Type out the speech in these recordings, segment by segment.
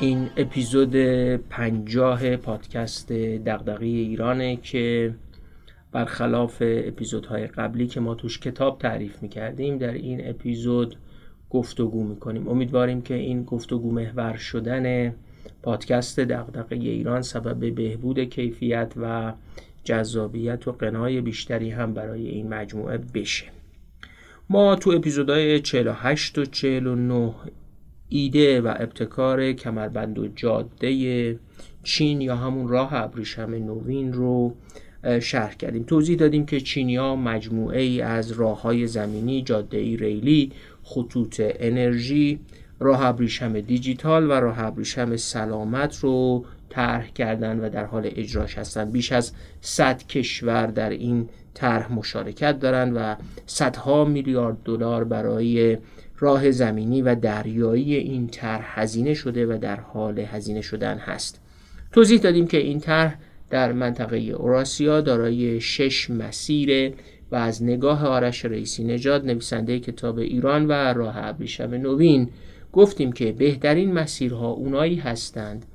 این اپیزود پنجاه پادکست دغدغه ایرانه که برخلاف اپیزودهای قبلی که ما توش کتاب تعریف می‌کردیم در این اپیزود گفتگو می‌کنیم. امیدواریم که این گفتگو محور شدن پادکست دغدغه ایران سبب بهبود کیفیت و جذابیت و قنای بیشتری هم برای این مجموعه بشه. ما تو اپیزودهای 48 و 49 ایده و ابتکار کمربند و جاده چین یا همون راه ابریشم نوین رو شرح کردیم. توضیح دادیم که چینیا مجموعه ای از راه های زمینی جاده ای ریلی خطوط انرژی راه ابریشم دیجیتال و راه ابریشم سلامت رو طرح کردن و در حال اجراش هستن. بیش از 100 کشور در این طرح مشارکت دارند و صدها میلیارد دلار برای راه زمینی و دریایی این طرح هزینه شده و در حال هزینه شدن هست. توضیح دادیم که این طرح در منطقه اوراسیا دارای شش مسیر و از نگاه آرش رئیسی نژاد نویسنده کتاب ایران و راه ابریشم نوین گفتیم که بهترین مسیرها اونایی هستند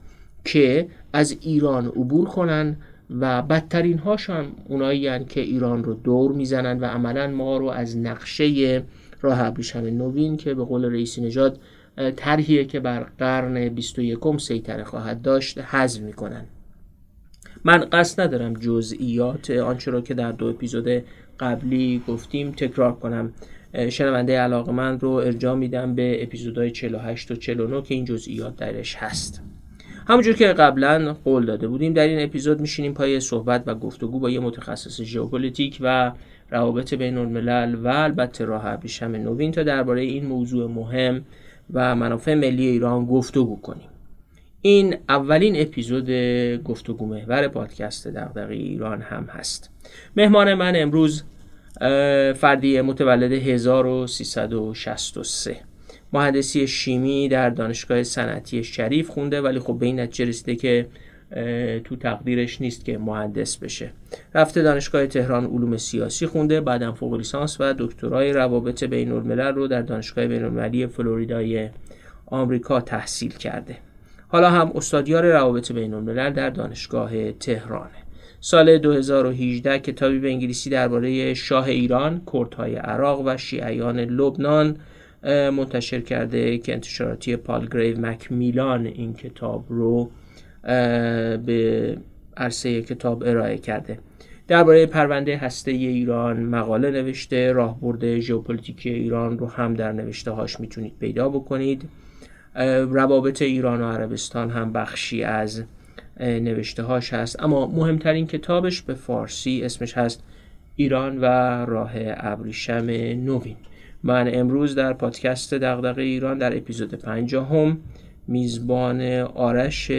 که از ایران عبور کنن و بدترین هاشان اونایی که ایران رو دور می‌زنن و عملا ما رو از نقشه راه ابریشم نوین که به قول رئیسی نژاد طرحیه که بر قرن 21 سیطره خواهد داشت حذف می‌کنن. من قصد ندارم جزئیات آنچه را که در دو اپیزود قبلی گفتیم تکرار کنم. شنونده علاقه من رو ارجاع میدم به اپیزودهای 48 و 49 که این جزئیات درش هست. همونجور که قبلا قول داده بودیم در این اپیزود میشینیم پای صحبت و گفتگو با یه متخصص ژئوپلیتیک و روابط بین الملل و البته راه ابریشم نوین تا درباره این موضوع مهم و منافع ملی ایران گفتگو کنیم. این اولین اپیزود گفتگو محور پادکست دغدغه ایران هم هست. مهمان من امروز فردی متولد 1363 مهندسی شیمی در دانشگاه صنعتی شریف خونده ولی خب به این نتیجه رسیده که تو تقدیرش نیست که مهندس بشه. رفته دانشگاه تهران علوم سیاسی خونده بعدم فوق لیسانس و دکترای روابط بین الملل رو در دانشگاه بین المللی فلوریدای آمریکا تحصیل کرده. حالا هم استادیار روابط بین الملل در دانشگاه تهرانه. سال 2018 کتابی به انگلیسی درباره شاه ایران، کردهای عراق و شیعیان لبنان منتشر کرده که انتشاراتی پالگریو مکمیلان این کتاب رو به عرصه کتاب ارائه کرده. درباره پرونده هسته ایران مقاله نوشته راهبرد ژئوپلیتیکی ایران رو هم در نوشته هاش می‌تونید پیدا بکنید. روابط ایران و عربستان هم بخشی از نوشته هاش هست. اما مهمترین کتابش به فارسی اسمش هست ایران و راه ابریشم نوین. من امروز در پادکست دغدغه ایران در اپیزود پنجاهم میزبان آرش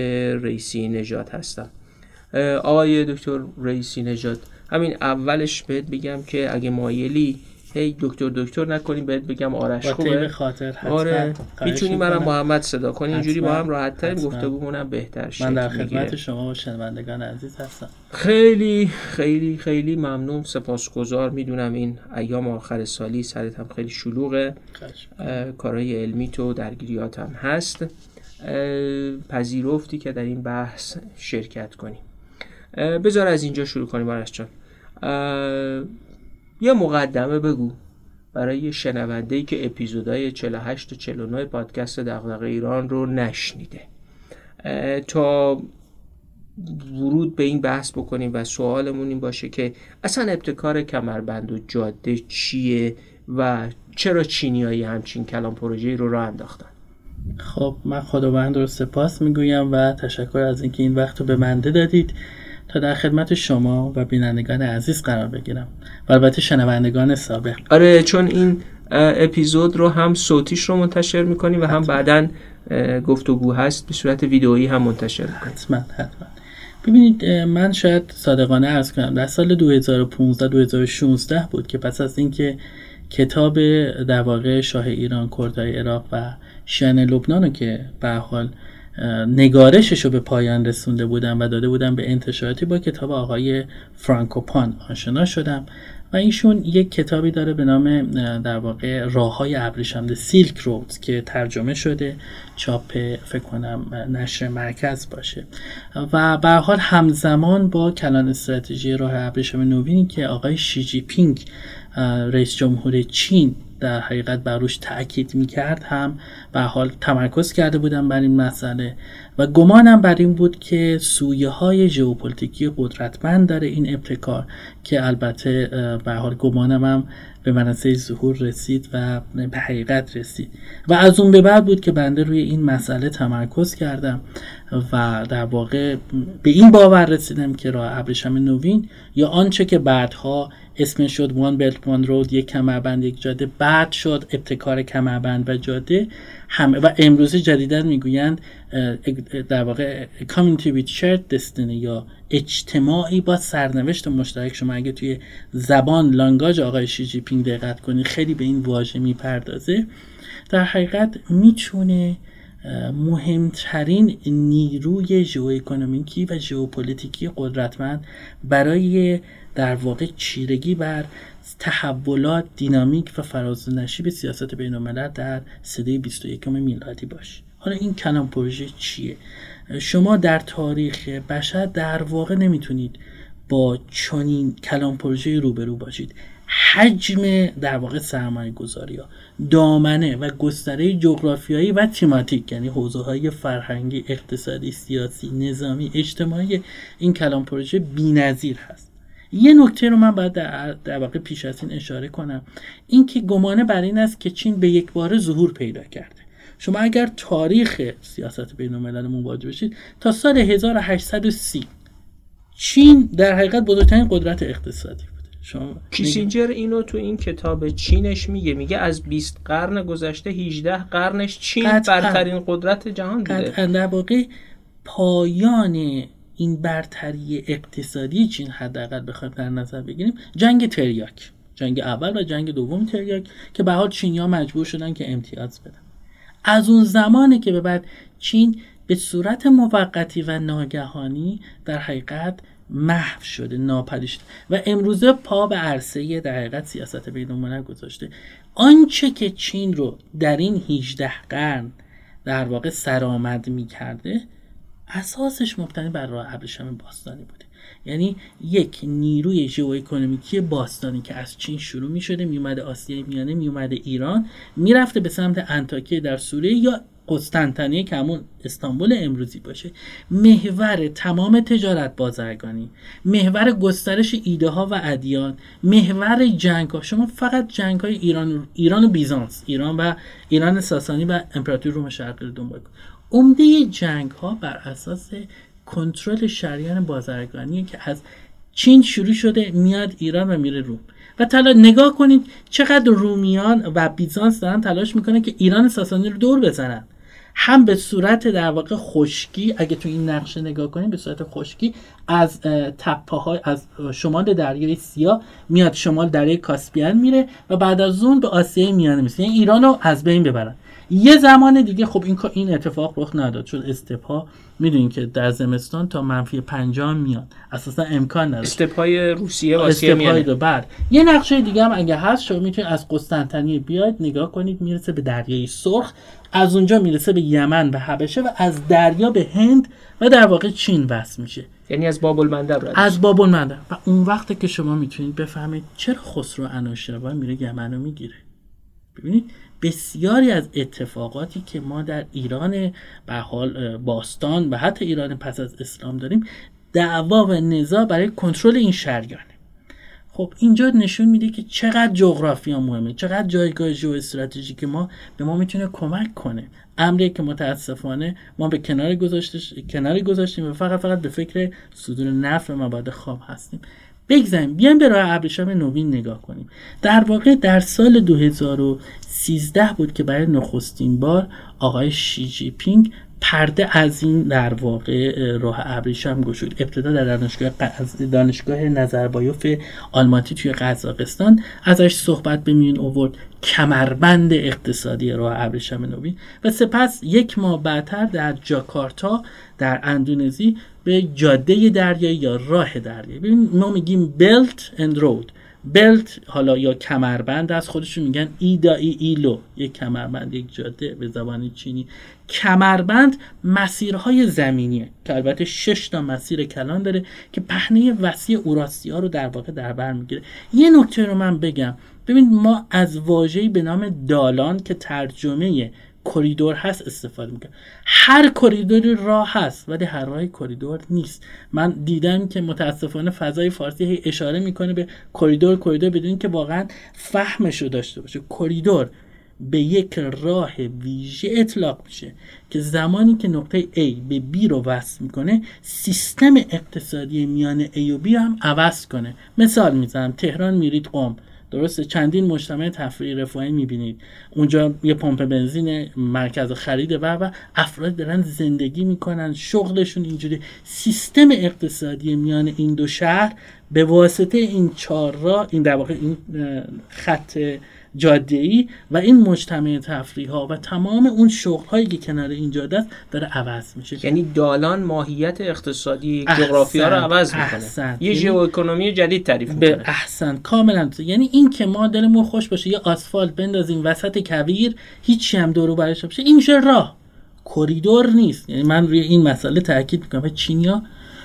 رئیسی نجات هستم. آقای دکتر رئیسی نجات همین اولش بهت بگم که اگه مایلی هی دکتر دکتر نکنیم بهت بگم آرش خوبه؟ خاطر آره می‌تونی منم محمد صدا کنی اینجوری با هم راحت تریم گفتگومونم بهتر من در خدمت شما و شنوندگان عزیز هستم. خیلی خیلی خیلی ممنون سپاسگزار. می‌دونم این ایام آخر سالی سرت هم خیلی شلوغه. کارهای علمی تو درگیریات هم هست. پذیرفتی که در این بحث شرکت کنیم بذار از اینجا شروع کنیم آرش جان. یه مقدمه بگو برای شنونده ای که اپیزودهای 48 و 49 پادکست دغدغه ایران رو نشنیده. تا ورود به این بحث بکنیم و سوالمون این باشه که اصلا ابتکار کمربند و جاده چیه و چرا چینیایی همچین کلام پروژه رو راه انداختن؟ خب من خداوند رو سپاس می‌گویم و تشکر از اینکه این وقت رو به منده دادید تا در خدمت شما و بینندگان عزیز قرار بگیرم. و البته شنوندگان سابق. آره چون این اپیزود رو هم صوتیش رو منتشر می‌کنیم و هم بعدا گفتگو هست. به صورت ویدئویی هم منتشر می‌کنیم. حتما حتما. ببینید من شاید صادقانه ارز کنم در سال 2015 2016 بود که پس از اینکه کتاب در واقع شاه ایران کردهای عراق و شن لبنان رو که به حال نگارشش رو به پایان رسونده بودم و داده بودم به انتشاراتی با کتاب آقای فرانکوپان آشنا شدم و ایشون یک کتابی داره به نام در واقع راه های ابریشم Silk Roads که ترجمه شده چاپ فکر کنم نشر مرکز باشه. و به حال همزمان با کلان استراتژی راه ابریشم نوینی که آقای شی جین پینگ رئیس جمهور چین در حقیقت بر روش تاکید می‌کرد هم به حال تمرکز کرده بودم بر این مسئله و گمانم بر این بود که سویه های ژئوپلیتیکی قدرتمند داره این ابتکار که البته به حال گمانم هم به منصه ظهور رسید و به حقیقت رسید. و از اون به بعد بود که بنده روی این مسئله تمرکز کردم و در واقع به این باور رسیدم که راه ابریشم نوین یا آنچه که بعدها اسمش شد وان بلت وان رود یک کمربند یک جاده بعد شد ابتکار کمربند و جاده. همه و امروزه جدیدن می‌گویند در واقع community with shared destiny یا اجتماعی با سرنوشت مشترک شما. اگه توی زبان language آقای شی جین پینگ دقت کنید خیلی به این واژه می‌پردازه. در حقیقت می‌تونه مهمترین نیروی ژئواکونومیکی و ژئوپلیتیکی قدرتمند برای در واقع چیرگی بر تحولات دینامیک و فراز نشیب سیاست بین الملل در سده 21 میلادی باشه حالا این کلان پروژه چیه؟ شما در تاریخ بشر در واقع نمی‌تونید با چنین کلام پروژه روبرو باشید. حجم در واقع سرمایه گذاری ها دامنه و گستره جغرافیایی و تیماتیک یعنی حوزه های فرهنگی اقتصادی سیاسی نظامی اجتماعی این کلام پروژه نظیر هست. یه نکته رو من باید در, در واقع پیش از این اشاره کنم. اینکه گمانه بر این است که چین به یک بار ظهور پیدا کرده. شما اگر تاریخ سیاست بین الملل مواجه بشید تا سال 1830 چین در حقیقت بزرگترین قدرت اقتصادی شما کیسینجر اینو تو این کتاب چینش میگه میگه از 20 قرن گذشته 18 قرنش چین برترین قدرت جهان بوده. در واقع پایان این برتری اقتصادی چین حداقل بخوایم در نظر بگیریم جنگ تریاک. جنگ اول و جنگ دوم تریاک که به حال چینیا مجبور شدن که امتیاز بدن. از اون زمانی که به بعد چین به صورت موقتی و ناگهانی در حقیقت محو شده ناپدید شده و امروزه پا به عرصه در حقیقت سیاست بین الملل گذاشته. آنچه که چین رو در این 18 قرن در واقع سرآمد می کرده اساسش مبتنی بر راه ابریشم باستانی بوده. یعنی یک نیروی ژئواکونومیکی باستانی که از چین شروع می شده می اومده آسیای میانه می اومده ایران می‌رفته به سمت انتاکیه در سوریه یا قسطنطنیه که همون استانبول امروزی باشه. محور تمام تجارت بازرگانی محور گسترش ایده ها و ادیان محور جنگ ها شما فقط جنگ های ایران ایران و بیزانس ایران و ایران ساسانی و امپراتوری روم شرقی رو دنبال کن. عمده جنگ ها بر اساس کنترل شریان بازرگانی که از چین شروع شده میاد ایران و میره روم. و تلا نگاه کنید چقدر رومیان و بیزانس دارن تلاش می‌کنن که ایران ساسانی رو دور بزنن. هم به صورت در واقع خشکی اگه تو این نقشه نگاه کنید به صورت خشکی از تپه های از شمال دریای سیاه میاد شمال دریای کاسپیان میره و بعد از اون به آسیای میانه میشه یعنی ایران از بین ببرن. یه زمان دیگه خب این این اتفاق رخ نداد چون استپا می‌دونین که در زمستان تا منفی 50 میاد. اساسا امکان نداره استپای روسیه واسه میاد بعد. یه نقشه دیگه هم اگه هست شما می‌تونید از قسطنطنیه بیاید نگاه کنید می‌رسه به دریای سرخ. از اونجا می‌رسه به یمن و حبشه و از دریا به هند و در واقع چین وصل میشه. یعنی از باب المندب از باب المندب. و اون وقتی که شما می‌تونید بفهمید چرا خسرو انوشیروان میره یمن رو می‌گیره. ببینید بسیاری از اتفاقاتی که ما در ایران به حال باستان و حتی ایران پس از اسلام داریم دعوا و نزاع برای کنترل این شریانه خب اینجا نشون میده که چقدر جغرافیا مهمه چقدر جایگاه جو استراتژیک ما به ما می‌تونه کمک کنه. امری که متاسفانه ما به کنار کناری گذاشتیم و فقط فقط به فکر صدور نفت و مواد خام هستیم. بگذاریم. بیایم به راه ابریشم نوین نگاه کنیم. در واقع در سال 2013 بود که برای نخستین بار آقای شی جین پینگ پرده از این در واقع راه ابریشم گشود. ابتدا در دانشگاه دانشگاه نظربایوف آلماتی توی قزاقستان. ازش صحبت به میون اوورد کمربند اقتصادی راه ابریشم نوین. و سپس یک ماه بعدتر در جاکارتا در اندونزی به جاده دریایی یا راه دریایی. ببین ما میگیم Belt and Road Belt حالا یا کمربند از خودشون میگن 一带一路. یک کمربند یک جاده به زبان چینی. کمربند مسیرهای زمینیه که البته شش تا مسیر کلان داره که پهنه وسیع اوراسیا رو در واقع در بر می‌گیره. یه نکته رو من بگم. ببین ما از واژه‌ای به نام دالان که ترجمه کریدور هست استفاده می‌کنه هر کریدوری راه هست ولی هر راهی کریدور نیست. من دیدم که متاسفانه فضای فارسی هی اشاره می‌کنه به کریدور کریدور بدون که واقعا فهمش رو داشته باشه. کریدور به یک راه ویژه اطلاق میشه که زمانی که نقطه A به B رو وصل می‌کنه سیستم اقتصادی میان A و B هم عوض کنه. مثال می‌زنم تهران میرید قم. درسته. چندین مجتمع تفریحی رفاهی می‌بینید. اونجا یه پمپ بنزین مرکز خرید و و افراد دارن زندگی می‌کنن. شغلشون اینجوری. سیستم اقتصادی میان این دو شهر به واسطه این چهار را این در واقع این خط جاده ای و این مجتمع تفریح ها و تمام اون شغل هایی که کنار این جاده است داره عوض میشه. یعنی دالان ماهیت اقتصادی جغرافیا رو عوض می‌کنه. یه ژئواکونومی جدید تعریف می‌کنه. به احسن کاملا. یعنی این که ما دلمون خوش باشه یه آسفالت بندازیم وسط کویر هیچی هم دورو برش بشه این میشه راه. کریدور نیست. یعنی من روی این مسئله تاکید می‌کنم. چینیا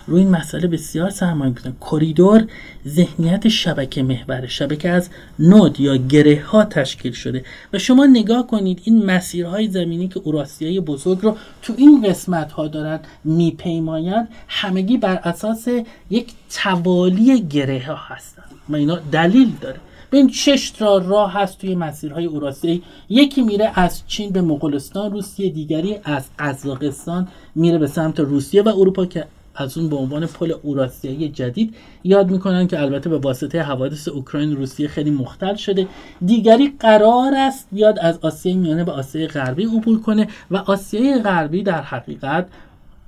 روی این مسئله بسیار سرمایه گذارن کریدور ذهنیت شبکه محور شبکه از نود یا گره ها تشکیل شده. و شما نگاه کنید این مسیرهای زمینی که اوراسیای بزرگ رو تو این قسمت ها دارن میپیمایند همگی بر اساس یک توالی گره ها هستن و اینا دلیل داره. این شش تا راه هست توی مسیرهای اوراسیایی یکی میره از چین به مغولستان روسیه دیگری از قزاقستان میره به سمت روسیه و اروپا که از اون به عنوان پل اوراسیایی جدید یاد می‌کنن که البته به واسطه حوادث اوکراین روسیه خیلی مختل شده. دیگری قرار است بیاد از آسیای میانه به آسیای غربی عبور کنه و آسیای غربی در حقیقت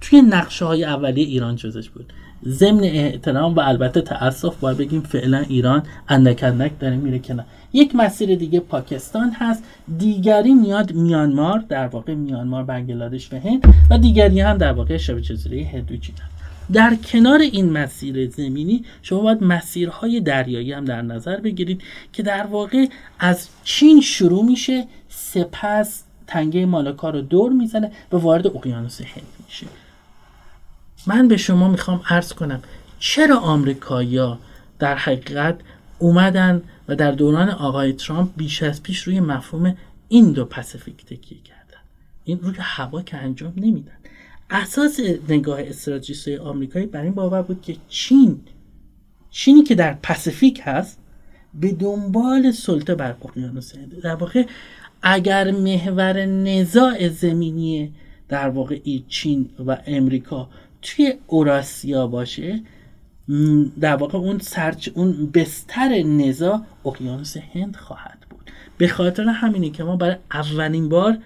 توی نقشه های اولیه ایران جزش بود. ضمن احترام و البته تاسف باید بگیم فعلا ایران اندک اندک داره میره کنار. یک مسیر دیگه پاکستان هست. دیگری میاد میانمار در واقع میانمار بنگلادش و هند و دیگری هم در واقع شبه جزیره هندوچین در کنار این مسیر زمینی شما باید مسیرهای دریایی هم در نظر بگیرید که در واقع از چین شروع میشه سپس تنگه مالاکا رو دور می‌زنه و وارد اقیانوس هند میشه. من به شما می‌خوام عرض کنم چرا آمریکایی‌ها در حقیقت اومدن و در دوران آقای ترامپ بیش از پیش روی مفهوم این دو پسیفیک تکیه کردن؟ این روی هوا که انجام نمیدن. اساس نگاه استراتژیست آمریکایی بر این باور بود که چین چینی که در Pacific هست به دنبال سلطه بر اقیانوس هند در واقع اگر محور نزاع زمینی در واقع چین و امریکا توی اوراسیا باشه در واقع اون سرچ اون بستر نزاع اقیانوس هند خواهد بود. به خاطر همینه که ما برای اولین بار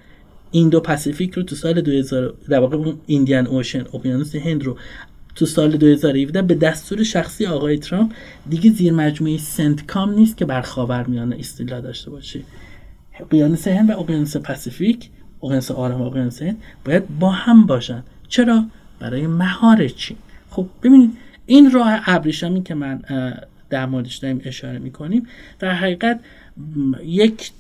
Indo-Pacific رو تو سال 2000 در واقع اون Indian Ocean اقیانوس هند رو تو سال 2017 به دستور شخصی آقای ترامپ دیگه زیر مجموعه CENTCOM نیست که بر خاورمیانه استیلا داشته باشه. اقیانوس هند و اقیانوس Pacific اقیانوس آرام و اقیانوس هند باید با هم باشن. چرا؟ برای مهار چین. خب ببینید این راه ابریشمی که من در موردش داریم اشاره می‌کنیم در حقیقت یک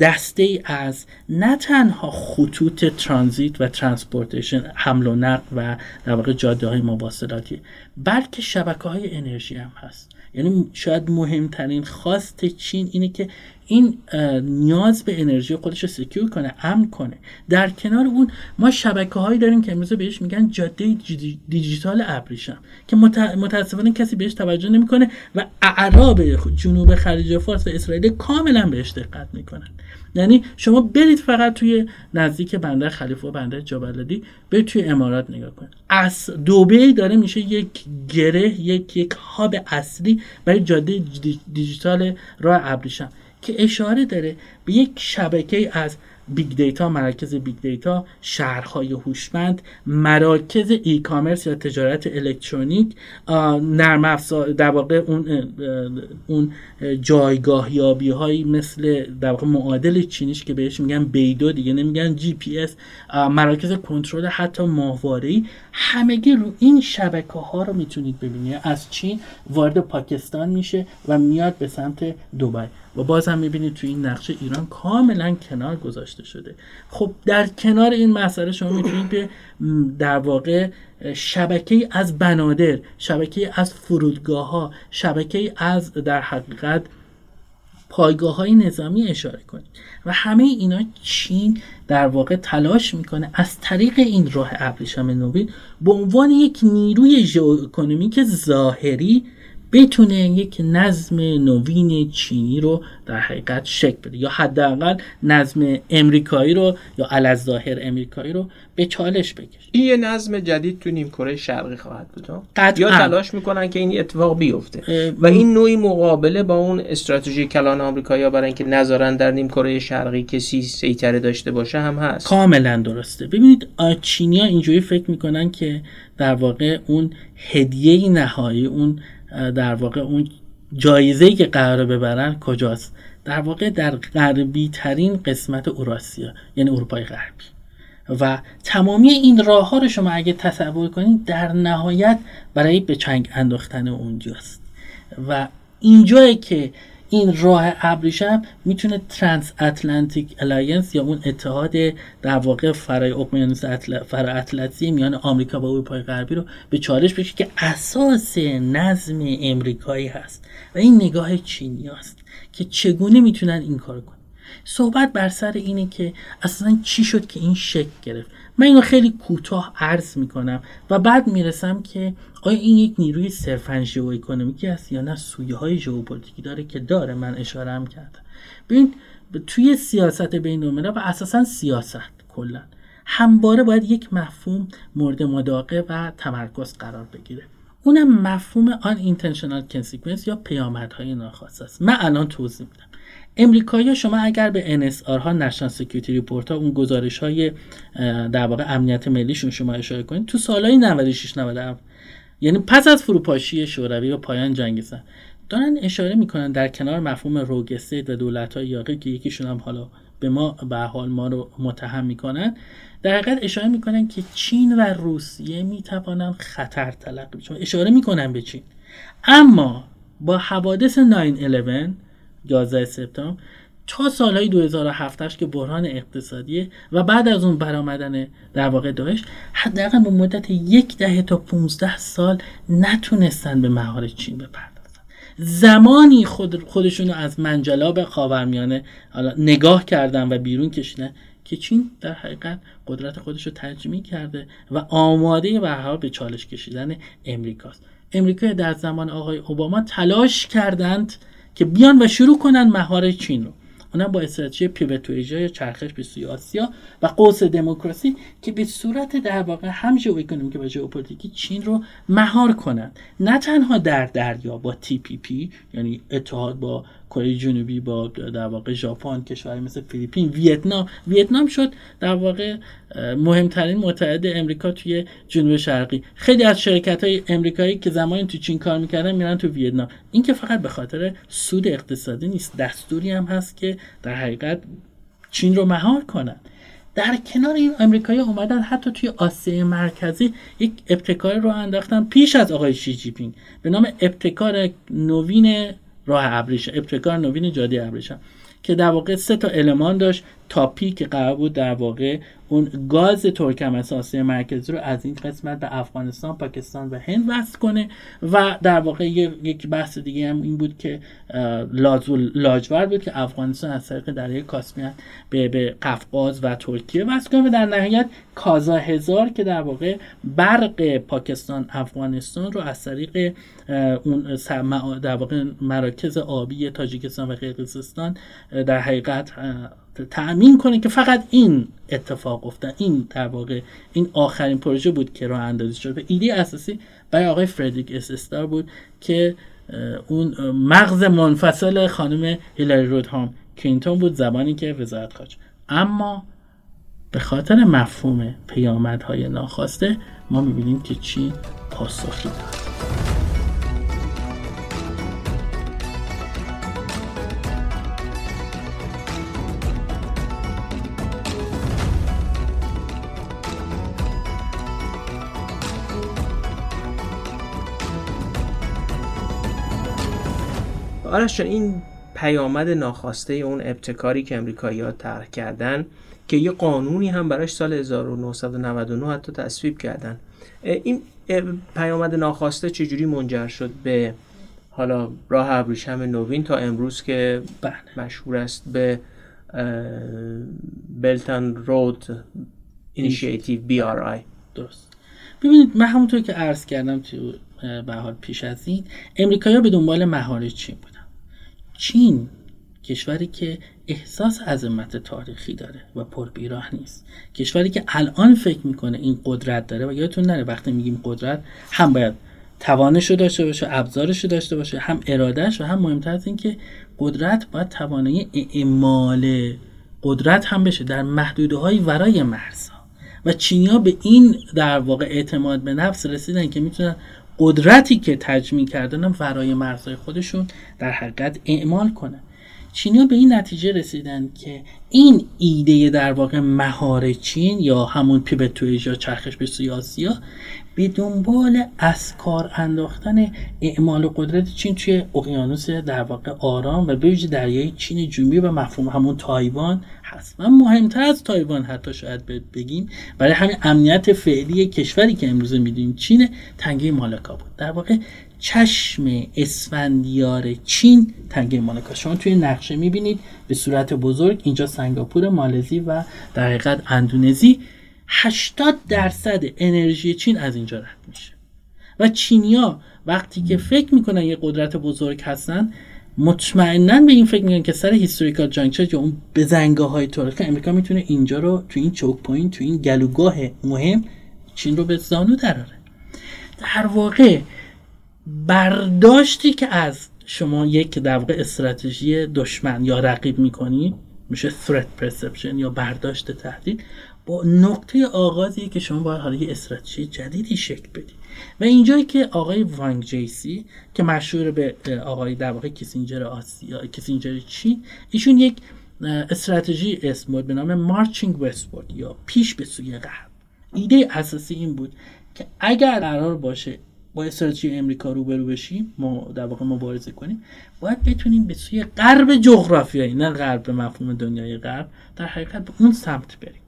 دسته ای از نه تنها خطوط ترانزیت و transportation حمل و نقل و در واقع جاده های مواصلاتی بلکه شبکه های انرژی هم هست. یعنی شاید مهمترین خواست چین اینه که این نیاز به انرژی خودش رو secure کنه امن کنه. در کنار اون ما شبکه هایی داریم که امروز بهش میگن جاده دیجیتال ابریشم که متاسفانه کسی بهش توجه نمی‌کنه و اعراب جنوب خلیج فارس و اسرائیل کاملا بهش دقت می‌کنن. یعنی شما برید فقط توی نزدیک بندر خلیفه و بندر جبل علی برید توی امارات نگاه کنید. از دوبی داره میشه یک گره یک یک hub اصلی برای جاده دیجیتال راه ابریشم که اشاره داره به یک شبکه از big data مراکز big data شهرهای هوشمند مراکز e-commerce یا تجارت الکترونیک نرم افزار در واقع اون اون جایگاه یابی هایی مثل در واقع معادل چینیش که بهش میگن BeiDou دیگه نمیگن جی پی اس مراکز کنترل حتی ماهواره همگی رو این شبکه ها رو می‌تونید ببینید. از چین وارد پاکستان میشه و میاد به سمت دوبای و باز هم می‌بینید توی این نقشه ایران کاملا کنار گذاشته شده. خب در کنار این مسئله شما می‌تونید به در واقع شبکه از بنادر شبکه از فرودگاه ها شبکه از در حقیقت پایگاه های نظامی اشاره کنید و همه اینا چین در واقع تلاش می‌کنه از طریق این راه ابریشم نوین به عنوان یک نیروی ژئواکونومیک ظاهری بتونه یک نظم نوین چینی رو در حقیقت شکل بده یا حداقل نظم امریکایی رو یا ظاهر امریکایی رو به چالش بکشه. این یه نظم جدید تو نیم کره شرقی خواهد بود یا تلاش می‌کنن که این اتفاق بیفته. و این نوعی مقابله با اون استراتژی کلان آمریکایی برای اینکه نذارن در نیم کره شرقی کسی سیطره داشته باشه هم هست. کاملا درسته. ببینید چینیا اینجوری فکر می‌کنن که در واقع اون هدیه نهایی اون در واقع اون جایزه که قرار ببرن کجاست؟ در واقع در غربی ترین قسمت اوراسیا یعنی اروپای غربی. و تمامی این راه ها رو شما اگه تصور کنید در نهایت برای به چنگ انداختن اونجاست. و اینجایی که این راه ابریشم می‌تونه transatlantic alliance یا اون اتحاد در واقع فرای اقیانوس فرا اطلسی میان آمریکا و اروپای غربی رو به چالش بشه که اساس نظم امریکایی هست. و این نگاه چینی هست که چگونه می‌تونن این کار کنن؟ صحبت بر سر اینه که اصلا چی شد که این شکل گرفت. من اینو خیلی کوتاه عرض می‌کنم و بعد می‌رسم که آیا این یک نیروی صرفا ژئواکونومیکی است یا نه؟ سویه های ژئوپلیتیکی داره که داره من اشاره هم کردم. ببین توی سیاست بین الملل و اساسا سیاست کلا همواره باید یک مفهوم مورد مداقه و تمرکز قرار بگیره. اونم مفهوم unintentional consequence یا پیامدهای ناخواسته است. من الان توضیح میدم. امریکایی شما اگر به NSR ها national security report ها اون گزارش های در واقع امنیت ملیشون شما اشاره کنید تو سالهای 96 97 یعنی پس از فروپاشی شوروی و پایان جنگ سرد دارن اشاره می‌کنن در کنار مفهوم rogue state و دولت های یاغی که یکیشون هم حالا به ما به حال ما رو متهم می‌کنن در حقیقت اشاره می‌کنن که چین و روسیه می‌توانن خطر تلقی بشن. اشاره می‌کنن به چین. اما با حوادث 9 11 سپتامبر تا سالهای 2007 که بحران اقتصادیه و بعد از اون برآمدن در واقع داعش حداقل به مدت یک دهه تا 15 سال نتونستن به مهار چین بپردازن. زمانی خود خودشون از منجلاب خاورمیانه نگاه کردن و بیرون کشیدن که چین در حقیقت قدرت خودش رو تجمیع کرده و آماده به به چالش کشیدن امریکاست. امریکا در زمان آقای اوباما تلاش کردند که بیان و شروع کنن مهار چین رو. اونم با استراتژی pivot یا چرخش به سوی آسیا و قوس دموکراسی که به صورت در واقع هم ژئواکونومیک و ژئوپلیتیکی چین رو مهار کنند نه تنها در دریا با TPP یعنی اتحاد با کره جنوبی با در واقع ژاپن کشورهای مثل فیلیپین ویتنام. ویتنام شد در واقع مهمترین متحد امریکا توی جنوب شرقی. خیلی از شرکت های امریکایی که زمانی تو چین کار می‌کردن میرن تو ویتنام. این که فقط به خاطر سود اقتصادی نیست دستوری هم هست که در حقیقت چین رو مهار کنن. در کنار این امریکایی اومدن حتی توی آسیای مرکزی یک ابتکار رو انداختن پیش از آقای شی جی پینگ. به نام ابتکار نوین راه ابریشم ابتکار نوین جاده ابریشم که در واقع سه تا المان داشت تاپی که قرار بود در واقع اون گاز ترکم اساسی مرکزی رو از این قسمت به افغانستان پاکستان و هند وصل کنه و در واقع یک بحث دیگه هم این بود که لاجورد بود که افغانستان از طریق دریای کاسپیان به به قفقاز و ترکیه وصل کنه و در نهایت کازا هزار که در واقع برق پاکستان افغانستان رو از طریق اون در واقع مراکز آبی تاجیکستان و قرقیزستان در حقیقت تأمین کنه که فقط این اتفاق افتاد. این در واقع این آخرین پروژه بود که راه اندازی شد. و ایده اساسی برای آقای فردریک استار بود که اون مغز منفصل خانم هیلاری رودهام کلینتون بود زمانی که وزارت خارج. اما به خاطر مفهوم پیامدهای ناخواسته ما می‌بینیم که چین پاسخی داد. آرش این پیامد ناخواسته اون ابتکاری که امریکایی ها طرح کردن که یه قانونی هم براش سال 1999 حتی تصویب کردن. این پیامد ناخواسته چجوری منجر شد به حالا راه ابریشم نوین تا امروز که بله. مشهور است به Belt and Road Initiative BRI درست. ببینید من همونطور که عرض کردم تو به حال پیش از این امریکایی به دنبال مهار چین بودن چین کشوری که احساس عظمت تاریخی داره و پر بیراه نیست. کشوری که الان فکر می‌کنه این قدرت داره و یادتون نره وقتی میگیم قدرت هم باید توانش رو داشته باشه ابزارش رو داشته باشه هم ارادهش و هم مهمتر از این که قدرت باید توانایی اعمال قدرت هم بشه در محدوده های ورای مرزها. و چینیا به این در واقع اعتماد به نفس رسیدن که می‌تونن قدرتی که تجمیع کردن ورای مرزهای خودشون در حقیقت اعمال کنن چینیا به این نتیجه رسیدن که این ایده در واقع مهار چین یا همون پیبت یا چرخش به سوی آسیا به دنبال از کار انداختن اعمال قدرت چین توی اقیانوس در واقع آرام و به دریای چین جنوبی و مفهوم همون تایوان هست. و مهمتر از تایوان حتی شاید بگیم برای همین امنیت فعلی کشوری که امروز می‌دونیم چین تنگه مالکا بود. در واقع چشم اسفندیار چین تنگه مالکا. شما توی نقشه می‌بینید به صورت بزرگ اینجا سنگاپور مالزی و در حقیقت اندونزی 80 درصد انرژی چین از اینجا رد میشه. و چینیا وقتی که فکر می‌کنن یه قدرت بزرگ هستن مطمئنا به این فکر می‌کنن که certain historical juncture یا اون بزنگاه های تاریخی امریکا می‌تونه اینجا رو تو این choke point تو این گلوگاه مهم چین رو به زانو دراره. در واقع برداشتی که از شما یک در واقع استراتژی دشمن یا رقیب می‌کنید میشه threat perception یا برداشت تهدید با نقطه آغازی که شما باید حالا یه استراتژی جدیدی شکل بدید و اینجایی که آقای وانگ جیسی که مشهور به آقای در واقع کیسینجر آسیا کیسینجر چین ایشون یک استراتژی اسم بود به نام مارچینگ وستورد یا پیش به سوی غرب. ایده اساسی این بود که اگر قرار باشه با استراتژی امریکا روبرو بشیم ما در واقع مبارزه کنیم باید بتونیم به سوی غرب جغرافیایی نه غرب به مفهوم دنیای غرب در حقیقت به اون سمت بریم.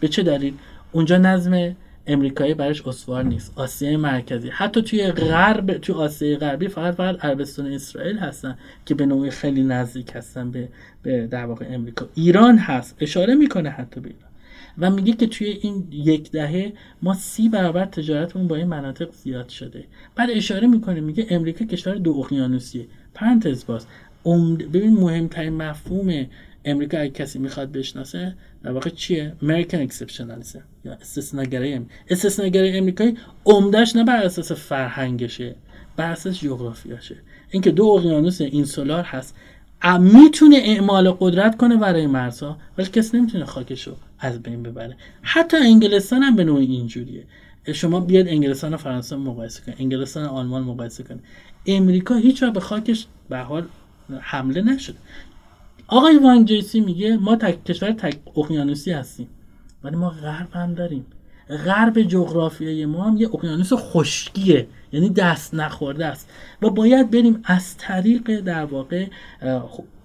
به چه دلیل؟ اونجا نظم امریکایی برش اسوار نیست. آسیای مرکزی. حتی توی غرب توی آسیای غربی فقط فقط عربستان اسرائیل هستن که به نوعی خیلی نزدیک هستن به به در واقع امریکا. ایران هست. اشاره می‌کنه حتی به ایران. و میگه که توی این یک دهه ما سی برابر تجارتمون با این مناطق زیاد شده. بعد اشاره می‌کنه میگه امریکا کشور دو اقیانوسیه. پرانتز باز. ببین مهمترین مفهوم امریکا اگه کسی می‌خواد بشناسه در واقع چیه؟ امریکن اکسپشنالیسم یا استثناگری استثناگری امریکایی عمدهش نه بر اساس فرهنگشه بر اساس جغرافیاشه. اینکه دو اقیانوس اینسولار هست می‌تونه اعمال قدرت کنه برای مرزها ولی کسی نمی‌تونه خاکشو از بین ببره. حتی انگلستان هم به نوعی اینجوریه. شما بیاد انگلستان و فرانسه مقایسه کنید انگلستان و آلمان مقایسه کنید. امریکا هیچ به خاکش به حال حمله نشد آقای وان جیسی میگه ما تک کشور تک اقیانوسی هستیم ولی ما غرب هم داریم. غرب جغرافیای ما هم یه اقیانوس خشکیه یعنی دست نخورده است. و باید بریم از طریق در واقع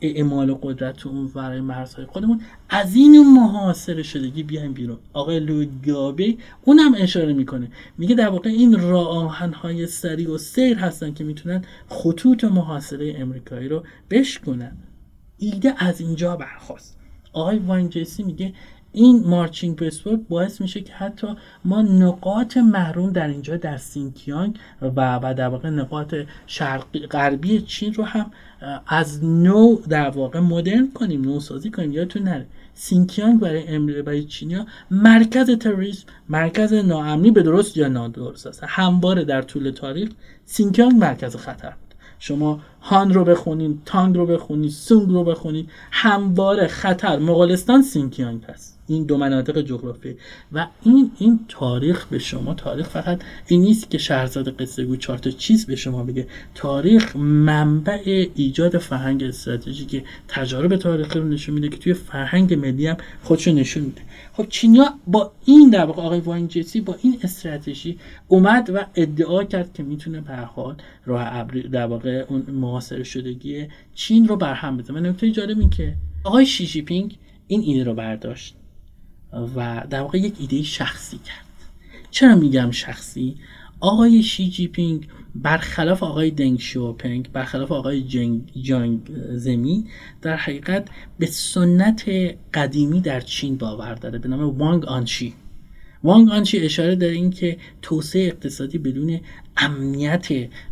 اعمال قدرت اون برای مرزهای خودمون از این محاصره شدگی بیایم بیرون. آقای لودگابی اونم اشاره می‌کنه. میگه در واقع این راه های سریع و سیر هستن که می‌تونن خطوط محاصره امریکایی رو بشکنن. ایده از اینجا برخواست آقای وانگ جیسی میگه این marching westward باعث میشه که حتی ما نقاط محروم در اینجا در سینکیانگ و و در واقع نقاط شرقی غربی چین رو هم از نو در واقع مدرن کنیم نو سازی کنیم. یادتون نره سینکیانگ برای امریکا برای چینیا مرکز تروریسم مرکز ناامنی به درست یا نادرست است. همواره در طول تاریخ سینکیانگ مرکز خطر بود. شما هان رو بخونین تانگ رو بخونین سونگ رو بخونین همواره خطر مغولستان سینکیانگ هست. این دو مناطق جغرافی. و این این تاریخ به شما تاریخ فقط این نیست که شهرزاد قصه گو چهار تا چیز به شما بگه. تاریخ منبع ایجاد فرهنگ استراتژیک تجارب تاریخی رو نشون میده که توی فرهنگ ملی هم خودشو نشون میده. خب چینیا با این در واقع آقای واینجسی با این استراتژی اومد و ادعا کرد که می‌تونه به حال راه ابری در واقع اون معاصر شدگی چین رو برهم بزنه و نکته جالب این که آقای شیشی پینگ این ایده رو برداشت. و در واقع یک ایده شخصی کرد. چرا میگم شخصی؟ آقای شی جی پینگ برخلاف آقای دنگ شوپنگ برخلاف آقای جنگ جانگ زمین در حقیقت به سنت قدیمی در چین باور داره به نام وانگ آنشی وانگ آنچی اشاره داره این که توسعه اقتصادی بدون امنیت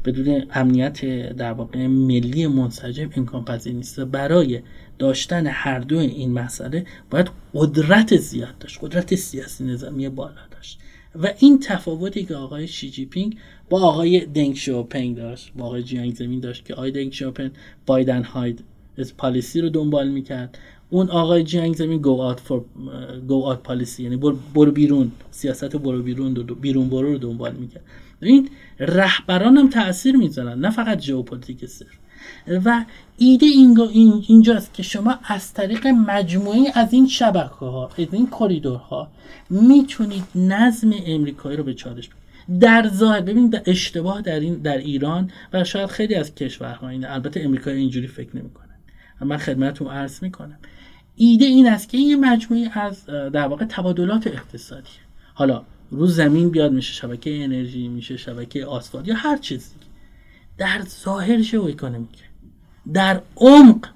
بدون امنیت در واقع ملی منسجم امکان پذیر نیست برای داشتن هر دو این مسئله باید قدرت زیاد داشت قدرت سیاسی نظامی بالا داشت. و این تفاوتی که آقای شی جی پینگ با آقای دنگ شوپنگ داشت با آقای جیانگ زمین داشت که آقای دنگ شوپنگ بایدن هاید پالیسی رو دنبال می‌کرد. اون آقای جنگ زمین گو آت فور گو آت پالیسی یعنی برو بیرون سیاست برو بیرون دو بیرون برو رو دنبال می‌کرد. این رهبران هم تاثیر می‌ذارن نه فقط ژئوپلیتیک صرف. و ایده این اینجاست که شما از طریق مجموعی از این شبکه ها از این کریدورها می‌تونید نظم امریکایی رو به چالش در ظاهر ببینید اشتباه در این در ایران و شاید خیلی از کشورها این البته امریکایی اینجوری فکر نمی‌کنن. من خدمتتون عرض می‌کنم. ایده این است که یه مجموعی از در واقع تبادلات اقتصادی حالا رو زمین بیاد میشه شبکه انرژی میشه شبکه آسفالت یا هر چیزی. در ظاهر ژئواکونومیک. در عمق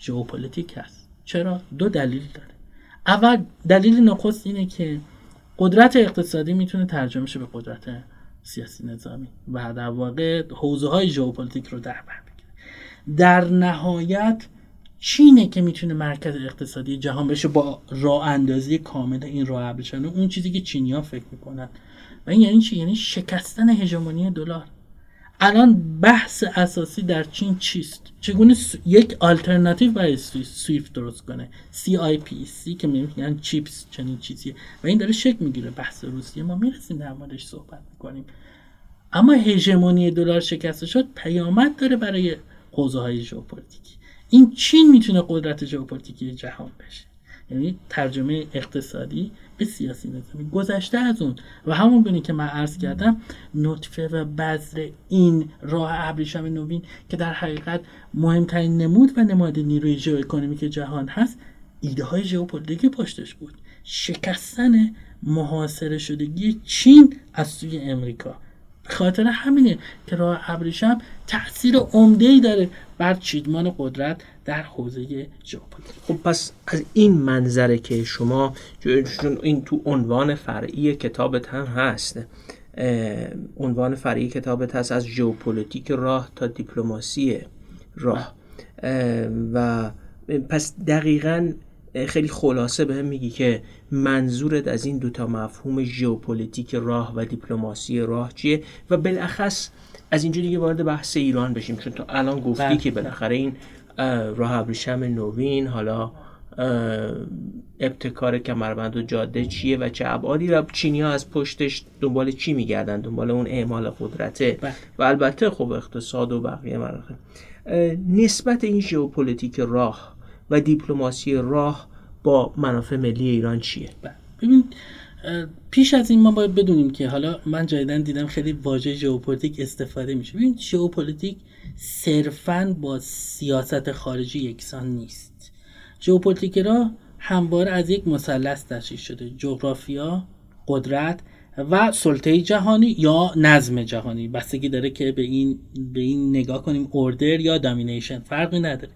ژئوپلیتیک هست. چرا؟ دو دلیل داره. اول دلیل نخست اینه که قدرت اقتصادی می‌تونه ترجمه شه به قدرت سیاسی نظامی و در واقع حوزه های ژئوپلیتیک رو در بر بگیره. در نهایت چینه که می‌تونه مرکز اقتصادی جهان بشه با راه اندازی کامل این راه ابریشمی اون چیزی که چینیا فکر می‌کنن. و این یعنی چی؟ یعنی شکستن هژمونی دلار. الان بحث اساسی در چین چیست؟ چگونه یک آلترناتیو برای سوئیفت درست کنه؟ CIPS که میگن چیپس چنین چیزیه. و این داره شکل می‌گیره بحث روسیه. ما می‌رسیم در موردش صحبت می‌کنیم. اما هژمونی دلار شکسته شد پیامد داره برای حوزه های ژئوپلیتیکی. این چین می‌تونه قدرت ژئوپلیتیکی جهان بشه. یعنی ترجمه اقتصادی سیاسی نظامی گذشته از اون. و همون گونه که من عرض کردم نطفه و بذر این راه ابریشم نوین که در حقیقت مهمترین نمود و نماد نیروی ژئواکونومیک جهان هست ایده های ژئوپلیتیکی پشتش بود. شکستن محاصره شدگی چین از سوی امریکا. خاطر همینه که راه ابریشم تاثیر عمده ای داره بر چیدمان قدرت در حوزه ژئوپلیتیک. خب پس از این منظره که شما چون این تو عنوان فرعی کتابت هم هست عنوان فرعی کتابت هست از ژئوپلیتیک راه تا دیپلماسی راه. و پس دقیقا خیلی خلاصه به هم میگی که منظورت از این دوتا مفهوم ژئوپلیتیک راه و دیپلماسی راه چیه و بالاخص از اینجا دیگه وارد بحث ایران بشیم چون تو الان گفتی بله. که بالاخره این راه ابریشم نوین حالا ابتکار کمربند و جاده چیه و چه ابعادی و چینی ها از پشتش دنبال چی میگردن دنبال اون اعمال قدرته بله. و البته خب اقتصاد و بقیه مراحل نسبت این ژئوپلیتیک راه و دیپلماسی راه با منافع ملی ایران چیه؟ بله. ببین پیش از این ما باید بدونیم که حالا من جدیدن دیدم خیلی واژه ژئوپلیتیک استفاده میشه. ببین ژئوپلیتیک صرفا با سیاست خارجی یکسان نیست. ژئوپلیتیک را همواره از یک مثلث تشکیل شده. جغرافیا قدرت و سلطه جهانی یا نظم جهانی. بستگی داره که به این به این نگاه کنیم order یا domination فرقی نداره.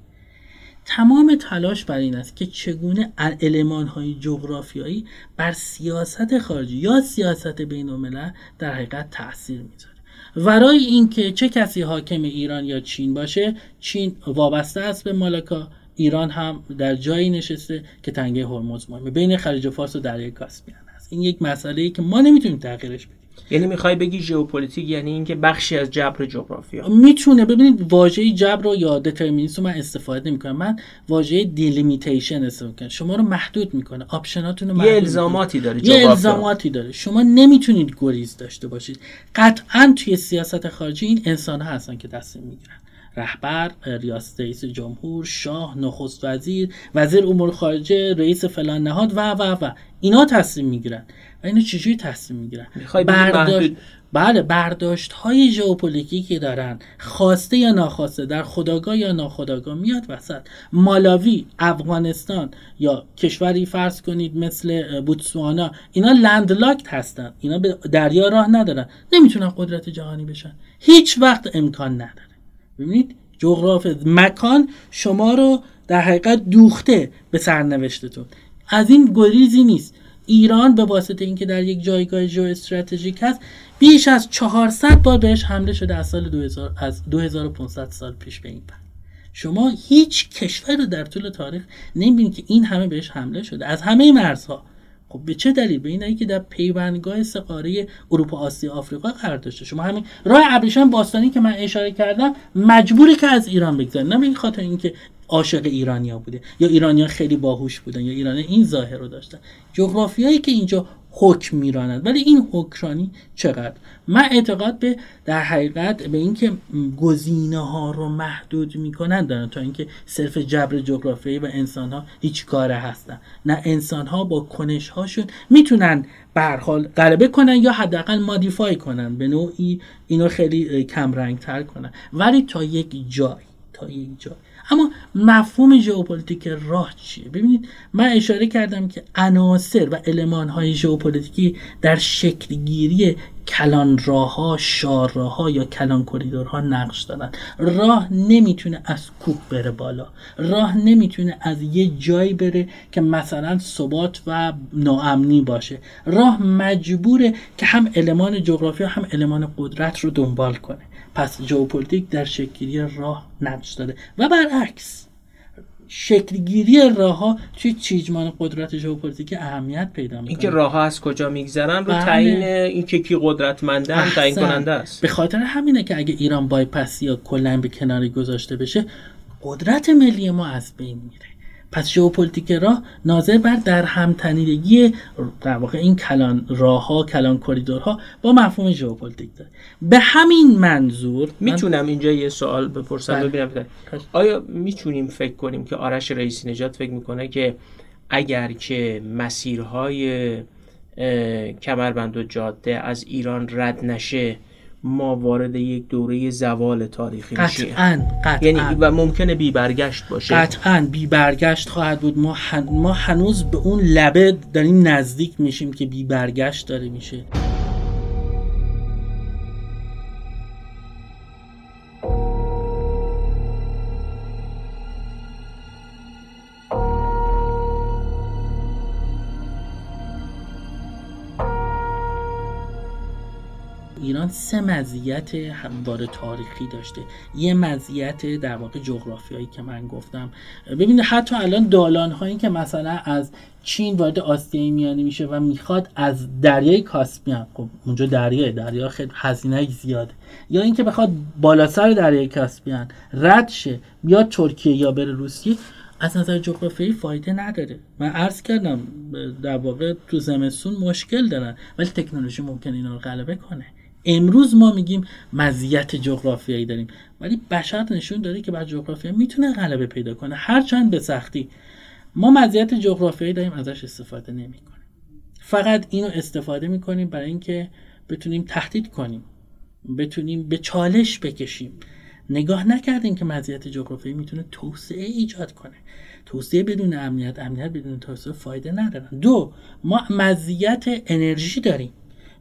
تمام تلاش بر این است که چگونه المان های جغرافیایی بر سیاست خارجی یا سیاست بین در حقیقت تاثیر می‌ذاره. ورای اینکه چه کسی حاکم ایران یا چین باشه چین وابسته است به مالاکا ایران هم در جایی نشسته که تنگه هرمز مهمه. بین خلیج فارس و دریای کاسپین است. این یک مسئله ای که ما نمی‌تونیم تغییرش بدیم. یعنی می‌خوای بگی ژئوپلیتیک یعنی اینکه بخشی از جبر جغرافیا. می‌تونه. ببینید واژه جبر رو یا determinism من استفاده نمی‌کنم. من واژه delimitation استفاده می‌کنم. شما رو محدود می‌کنه. option اتون رو یه الزاماتی داره یه الزاماتی داره. شما نمی‌تونید گریز داشته باشید. قطعا توی سیاست خارجی این انسان ها هستن که تصمیم می‌گیرن. رهبر ریاست رئیس جمهور شاه نخست وزیر وزیر امور خارجه رئیس فلان نهاد و و و. اینا تصمیم می‌گیرن. اینا چجوری تصمیم می‌گیرن؟ برداشت بله برداشت های ژئوپلیتیکی دارن خواسته یا ناخواسته در خودآگاه یا ناخودآگاه میاد وسط. مالاوی افغانستان یا کشوری فرض کنید مثل بوتسوانا اینا لندلاکت هستن. اینا به دریا راه ندارن. نمی‌تونن قدرت جهانی بشن. هیچ وقت امکان نداره. ببینید جغراف مکان شما رو در حقیقت دوخته به سرنوشتتون. از این گریزی نیست. ایران به واسطه اینکه در یک جایگاه جو استراتژیک هست بیش از 400 بار بهش حمله شده از سال 2000 از 2500 سال پیش به این شما هیچ کشور رو در طول تاریخ نمی‌بینید که این همه بهش حمله شده. از همه مرزها. خب به چه دلیل؟ به اینایی که در پیوندگاه سقاره اروپا آسیا آفریقا قرار داشته. شما همین راه ابریشم باستانی که من اشاره کردم مجبوری که از ایران بگذره نه به خاطر اینکه عاشق ایرانیا بوده یا ایرانیا خیلی باهوش بودن یا ایران این ظاهر رو داشتن. جغرافیایی که اینجا حکم میراند. ولی این حکرانی چقدر؟ من اعتقاد به در حقیقت به اینکه گزینه ها رو محدود می‌کنن دارن تا اینکه صرف جبر جغرافیایی و انسان ها هیچ کاره هستن. نه انسان ها با کنش هاشون می‌تونن به هر حال غلبه کنن یا حداقل modify کنن. به نوعی اینو خیلی کم رنگ تر کنن. ولی تا یک جای تا یک جای. اما مفهوم ژئوپلیتیک راه چیه؟ ببینید من اشاره کردم که عناصر و المان های ژئوپلیتیکی در شکل گیری کلان راه ها شاهراه ها یا کلان کریدورها نقش دارن. راه نمی‌تونه از کوه بره بالا. راه نمی‌تونه از یه جایی بره که مثلا ثبات و ناامنی باشه. راه مجبوره که هم المان جغرافیا هم المان قدرت رو دنبال کنه. پس ژئوپلیتیک در شکلگیری راه نقش داده. و برعکس شکلگیری راه ها توی چیدمان قدرت ژئوپلیتیک اهمیت پیدا می‌کنه. اینکه راه ها از کجا میگذرن رو بله. تعیین اینکه کی قدرتمنده تعیین کننده است. به خاطر همینه که اگه ایران بایپس یا کلا به کناری گذاشته بشه قدرت ملی ما از بین میره. پس ژئوپلیتیک راه ناظر بر در همتنیدگی در واقع این کلان راه ها کلان کریدورها با مفهوم ژئوپلیتیک داره. به همین منظور می‌تونم اینجا یه سوال بپرسم؟ بله. ببینم. آیا می‌تونیم فکر کنیم که آرش رئیسی نژاد فکر می‌کنه که اگر که مسیرهای کمربند و جاده از ایران رد نشه ما وارد یک دوره زوال تاریخی میشیم. قطعا قطعا. یعنی و ممکنه بی برگشت باشه. قطعا بی برگشت خواهد بود. ما, ما هنوز به اون لبه داریم نزدیک میشیم که بی برگشت داره میشه. سه مزیت هموار تاریخی داشته. یه مزیت در واقع جغرافیایی که من گفتم. ببینید حتی الان دالان هایی که مثلا از چین وارد آسیای میانه میشه و می‌خواد از دریای کاسپیان خب اونجا دریای دریا خیلی هزینه زیاده. یا اینکه بخواد بالا سر دریای کاسپیان رد شه بیاد ترکیه یا بره روسیه از نظر جغرافیایی فایده نداره. من عرض کردم در واقع تو زمستون مشکل دارن ولی تکنولوژی ممکن اینا رو غلبه کنه. امروز ما میگیم مزیت جغرافیایی داریم. ولی بشر نشون داره که بر جغرافیا می‌تونه غلبه پیدا کنه. هرچند به سختی. ما مزیت جغرافیایی داریم ازش استفاده نمی‌کنیم. فقط اینو استفاده می‌کنیم برای اینکه بتونیم تهدید کنیم. بتونیم به چالش بکشیم. نگاه نکردیم که مزیت جغرافیایی می‌تونه توسعه ایجاد کنه. توسعه بدون امنیت امنیت بدون توسعه فایده ندارن. دو ما مزیت انرژی داریم.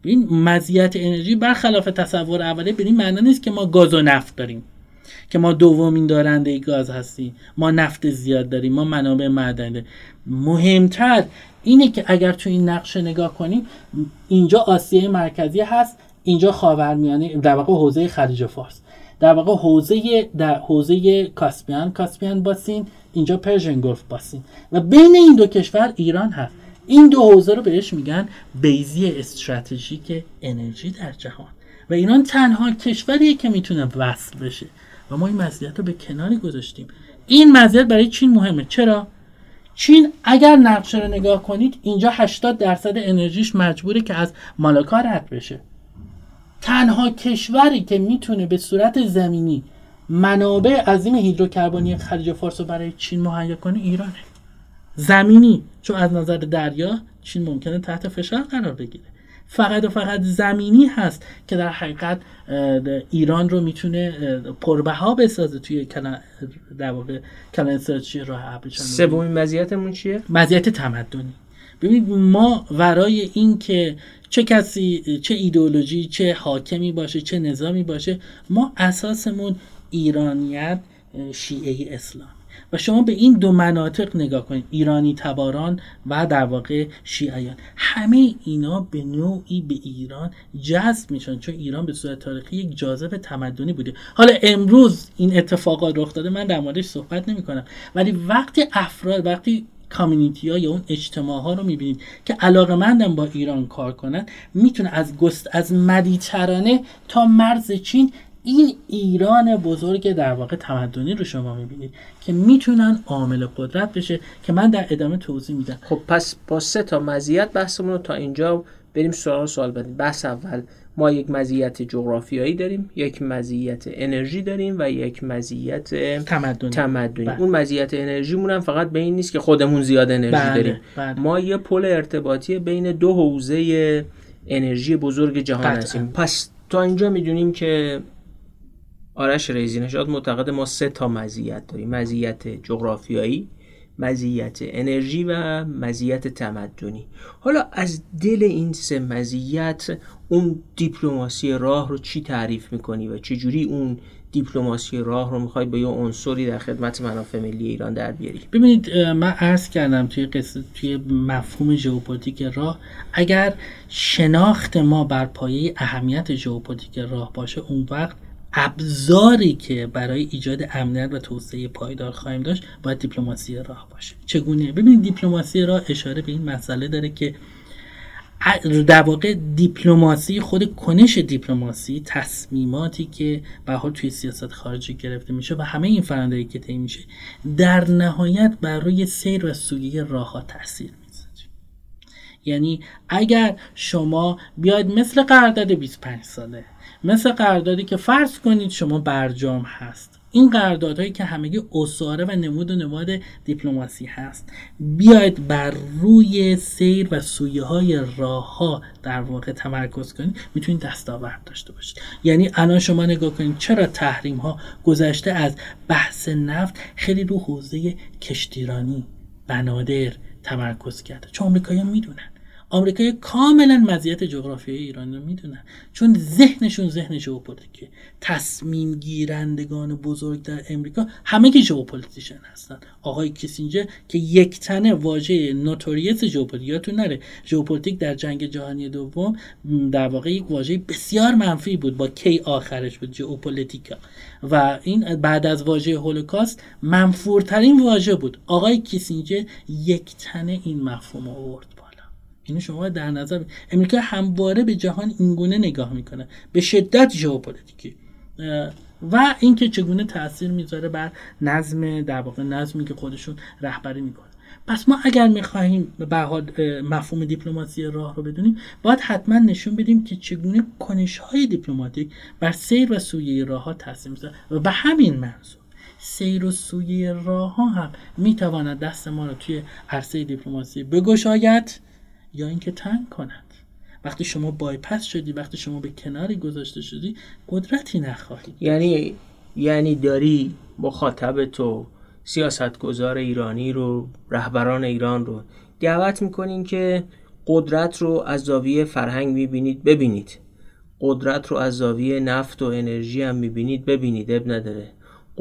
این مزیت انرژی برخلاف تصور اولیه به این معنی نیست که ما گاز و نفت داریم که ما دومین دارنده گاز هستیم ما نفت زیاد داریم ما منابع معدنی مهمتر اینه که اگر تو این نقشه نگاه کنیم اینجا آسیای مرکزی هست اینجا خاورمیانه در واقع حوزه خلیج فارس. در واقع حوزه در حوزه کاسپیان Caspian basin اینجا Persian Gulf basin. و بین این دو کشور ایران هست. این دو حوزه رو بهش میگن بیضی استراتژیک انرژی در جهان. و ایران تنها کشوریه که می‌تونه وصل بشه. و ما این مزیت رو به کناری گذاشتیم. این مزیت برای چین مهمه. چرا؟ چین اگر نقشه رو نگاه کنید اینجا 80 درصد انرژیش مجبوره که از مالاکا رد بشه. تنها کشوری که می‌تونه به صورت زمینی منابع عظیم هیدروکربنی خلیج فارس رو برای چین مهیا کنه ایرانه. زمینی. چون از نظر دریا چین ممکنه تحت فشار قرار بگیره. فقط و فقط زمینی هست که در حقیقت ایران رو می‌تونه پربها بسازه توی در واقع کلان راه ابریشم سومین مزیتمون چیه؟ مزیت تمدنی. ببینید ما ورای این که چه کسی چه ایدئولوژی چه حاکمی باشه چه نظامی باشه ما اساسمون ایرانیت شیعه اسلام. و شما به این دو مناطق نگاه کنید. ایرانی تباران و در واقع شیعیان. همه اینا به نوعی به ایران جذب میشن چون ایران به صورت تاریخی یک جاذب تمدنی بوده. حالا امروز این اتفاقات رخ داده من در موردش صحبت نمی کنم ولی وقتی افراد وقتی کامیونیتی ها یا اون اجتماع ها رو می‌بینید که علاقه با ایران کار کنن می‌تونه از گست از مدیترانه تا مرز چین این ایران بزرگ در واقع تمدنی رو شما می‌بینید که می‌تونن عامل قدرت بشه که من در ادامه توضیح میدم خب پس با سه تا مزیت بحثمون رو تا اینجا بریم سوال سوال بدیم بحث اول ما یک مزیت جغرافیایی داریم یک مزیت انرژی داریم و یک مزیت تمدنی, تمدنی. بله. اون مزیت انرژی هم فقط به این نیست که خودمون زیاد انرژی بله. داریم بله. ما یه پل ارتباطی بین دو حوزه انرژی بزرگ جهان هستیم پس تا اینجا می‌دونیم که آرش ریزی نشاد معتقد ما سه تا مزیت داریم. مزیت جغرافیایی مزیت انرژی و مزیت تمدنی. حالا از دل این سه مزیت اون دیپلماسی راه رو چی تعریف می‌کنی و چجوری اون دیپلماسی راه رو می‌خوای با یه عنصری در خدمت منافع ملی ایران در بیاری؟ ببینید من عرض کردم توی قصه توی مفهوم ژئوپلیتیک راه اگر شناخت ما بر پایه اهمیت ژئوپلیتیک راه باشه اون وقت ابزاری که برای ایجاد امنیت و توسعه پایدار خواهیم داشت باید دیپلماسی راه باشه. چگونه؟ ببینید دیپلماسی راه اشاره به این مسئله داره که در واقع دیپلماسی خود کنش دیپلماسی تصمیماتی که به توی سیاست خارجی گرفته میشه و همه این فرآیندهایی که طی میشه در نهایت بر روی سیر و سویه راه ها تاثیر یعنی اگر شما بیاید مثل قرارداد 25 ساله مثل قراردادی که فرض کنید شما برجام هست. این قراردادهایی که همگی اصاره و نمود و نماد دیپلماسی هست. بیاید بر روی سیر و سویه های راه ها در واقع تمرکز کنید. می‌تونید دستاورد داشته باشید. یعنی الان شما نگاه کنید چرا تحریم ها گذشته از بحث نفت خیلی رو حوزه کشتیرانی بنادر تمرکز کرده. چون آمریکایی‌ها می‌دونن. آمریکایی کاملا مزیت جغرافیایی ایران رو می‌دونن چون ذهنشون ذهن ژئوپلیتیکه. تصمیم گیرندگان بزرگ در امریکا همه که geopolitician هستن. آقای کیسینجر که یک تنه واژه notorious ژئوپلیتیک یادتون نره. ژئوپلیتیک در جنگ جهانی دوم در واقع یک واژه بسیار منفی بود. با کی آخرش بود؟ ژئوپلیتیکا. و این بعد از واژه هولوکاست منفورترین واژه بود. آقای کیسینجر یک تنه این مفهوم آورد اینو شما در نظر امریکا همواره به جهان اینگونه نگاه می‌کنه. به شدت ژئوپلیتیکی. و اینکه چگونه تاثیر می‌ذاره بر نظم در واقع نظمی که خودشون رهبری می‌کنه. پس ما اگر می‌خواهیم به مفهوم دیپلماسی راه رو بدونیم باید حتما نشون بدیم که چگونه کنش های دیپلماتیک بر سیر و سویه راه ها تاثیر می‌ذاره. و به همین منظور سیر و سویه راه ها هم می‌تواند دست ما رو توی عرصه دیپلماسی بگشاید. یا اینکه تنگ کند. وقتی شما بایپس شدی وقتی شما به کناری گذاشته شدی قدرتی نخواهید یعنی یعنی داری مخاطب تو سیاستگزار ایرانی رو رهبران ایران رو دعوت می‌کنین که قدرت رو از زاویه فرهنگ می‌بینید ببینید. قدرت رو از زاویه نفت و انرژی هم می‌بینید ببینید اب نداره.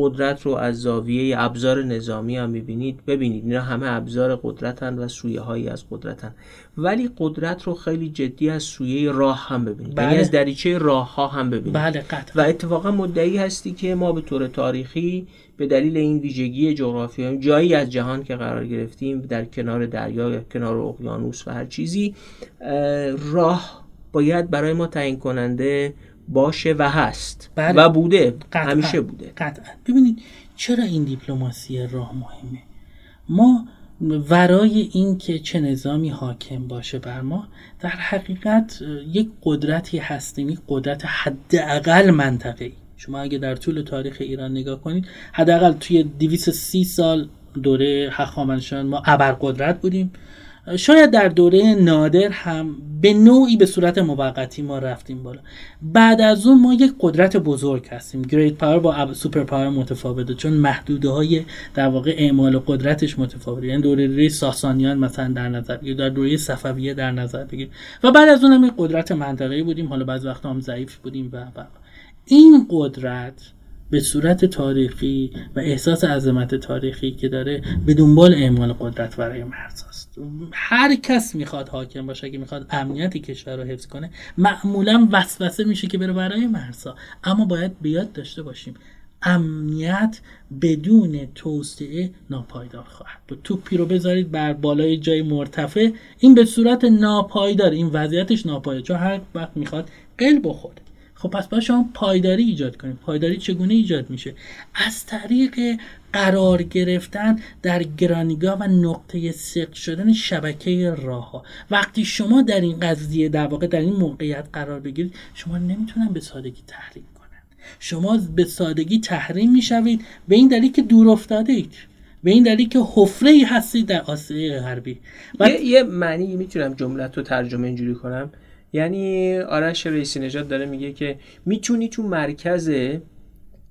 قدرت رو از زاویه ابزار نظامی هم می‌بینید. ببینید اینا همه ابزار قدرتن و سویه هایی از قدرتن. ولی قدرت رو خیلی جدی از سویه راه هم ببینید. یعنی بله. از دریچه راه ها هم ببینید. بله قطعا. و اتفاقا مدعی هستی که ما به طور تاریخی به دلیل این ویژگی جغرافیایی جایی از جهان که قرار گرفتیم در کنار دریا یا کنار اقیانوس و هر چیزی اه، راه باید برای ما تعیین کننده باشه و هست. بله. و بوده. قطعا. همیشه بوده. قطعا. ببینید چرا این دیپلماسی راه مهمه؟ ما ورای این که چه نظامی حاکم باشه بر ما در حقیقت یک قدرتی هستیم یک قدرت حداقل منطقه‌ای شما اگه در طول تاریخ ایران نگاه کنید حداقل توی 230 سال دوره هخامنشیان ما ابرقدرت بودیم. شاید در دوره نادر هم به نوعی به صورت موقتی ما رفتیم بالا. بعد از اون ما یک قدرت بزرگ هستیم. great power با super power متفاوته چون محدوده های در واقع اعمال قدرتش متفاوته. یعنی دوره دوره ساسانیان مثلا در نظر بگیر در دوره صفویه در نظر بگیر. و بعد از اون هم یک قدرت منطقه‌ای بودیم. حالا بعض وقتا هم ضعیف بودیم و و و. این قدرت به صورت تاریخی و احساس عظمت تاریخی که داره به دنبال اعمال قدرت برای مرز است هر کس می‌خواد حاکم باشه اگه می‌خواد امنیت کشور رو حفظ کنه معمولا وسوسه میشه که بره برای مرزها اما باید بیاد داشته باشیم. امنیت بدون توسعه ناپایدار خواهد بود. توپی رو بذارید بر بالای جای مرتفع. این به صورت ناپایدار این وضعیتش ناپایدار. چون هر وقت می‌خواد قل بخوره. خب پس باید شما پایداری ایجاد کنید پایداری چگونه ایجاد میشه؟ از طریق قرار گرفتن در گرانیگاه و نقطه سقل شدن شبکه راه ها وقتی شما در این قضیه در واقع در این موقعیت قرار بگیرید شما نمی‌تونن به سادگی تحریم کنن. شما به سادگی تحریم می‌شوید به این دلیل که دور افتاده اید. به این دلیل که حفره ای هستید در آسیای غربی. یه معنی می‌تونم جملت رو ترجمه اینجوری کنم. یعنی آرش رئیسی نژاد داره میگه که می‌تونی تو مرکز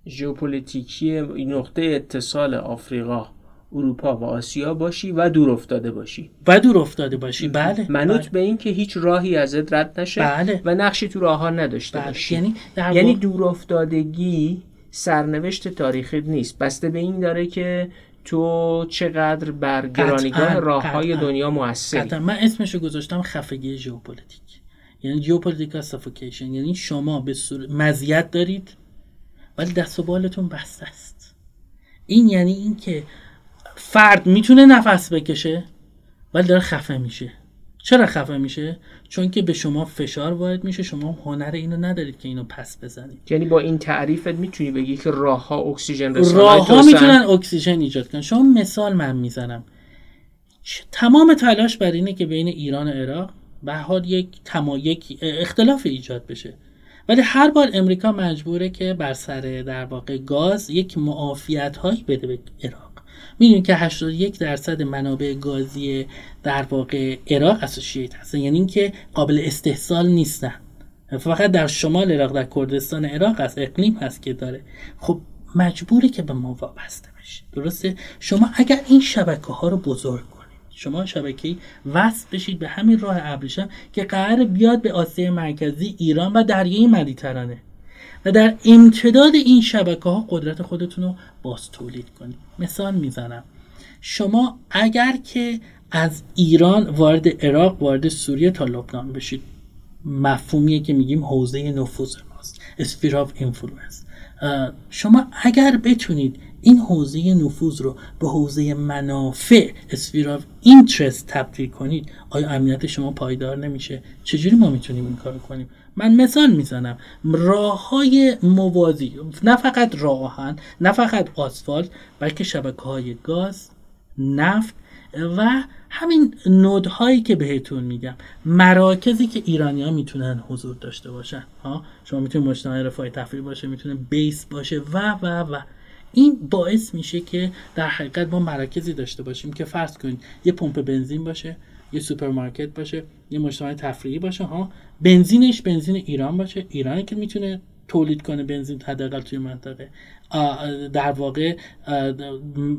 ژئوپلیتیکی نقطه اتصال آفریقا اروپا و آسیا باشی و دور افتاده باشی و دور افتاده باشی بله منوط بله. به این که هیچ راهی ازت رد نشه بله. و نقشی تو راه ها نداشته بله. باشی یعنی در یعنی دور افتادگی سرنوشت تاریخی نیست بسته به این داره که تو چقدر بر گرانیگاه راه های. دنیا موثری من اسمشو گذاشتم خفگی ژئوپلیتیک یعنی geopolitical suffocation یعنی شما به صورت مزیت دارید ولی دست و بالتون بسته است. این یعنی اینکه فرد می‌تونه نفس بکشه ولی داره خفه میشه. چرا خفه میشه؟ چون که به شما فشار وارد میشه شما هنر اینو ندارید که اینو پس بزنید. یعنی با این تعریفت می‌تونی بگی که راه ها اکسیژن راه ها می‌تونن اکسیژن ایجاد کنن. شما مثال من می‌زنم. تمام تلاش بر اینه که بین ایران و عراق به حال یک تما یک اختلاف ایجاد بشه. ولی هر بار امریکا مجبوره که بر سر در واقع گاز یک معافیت هایی بده به عراق. می‌دونید که 81 درصد منابع گازی در واقع عراق اسوسییت هستن. یعنی اینکه قابل استحصال نیستن. فقط در شمال عراق در کردستان عراق از اقلیم هست که داره. خب مجبوره که به ما وابسته بشه. درسته؟ شما اگر این شبکه ها رو بزرگ شما شبکه وصل بشید به همین راه ابریشم که قرار بیاد به آسیای مرکزی ایران و دریای مدیترانه. و در امتداد این شبکه ها قدرت خودتون رو باز تولید کنید. مثال می‌زنم. شما اگر که از ایران وارد عراق وارد سوریه تا لبنان بشید مفهومیه که میگیم حوزه نفوذ ماست. sphere of influence شما اگر بتونید این حوزه نفوذ رو به حوزه منافع sphere of interest تبدیل کنید آیا امنیت شما پایدار نمیشه؟ چجوری ما می‌تونیم این کار کنیم؟ من مثال می‌زنم. راه های موازی نه فقط راهن نه فقط آسفالت بلکه شبکه های گاز نفت و همین node هایی که بهتون میگم. مراکزی که ایرانی ها می‌تونن حضور داشته باشن. ها؟ شما می‌تونید مجتمع رفاه تفریح باشه می‌تونه base باشه و و و. این باعث میشه که در حقیقت ما مراکزی داشته باشیم که فرض کنید یه پمپ بنزین باشه یه سوپرمارکت باشه یه مجتمع تفریحی باشه ها بنزینش بنزین ایران باشه ایرانی که می‌تونه تولید کنه بنزین حداقل توی منطقه. در واقع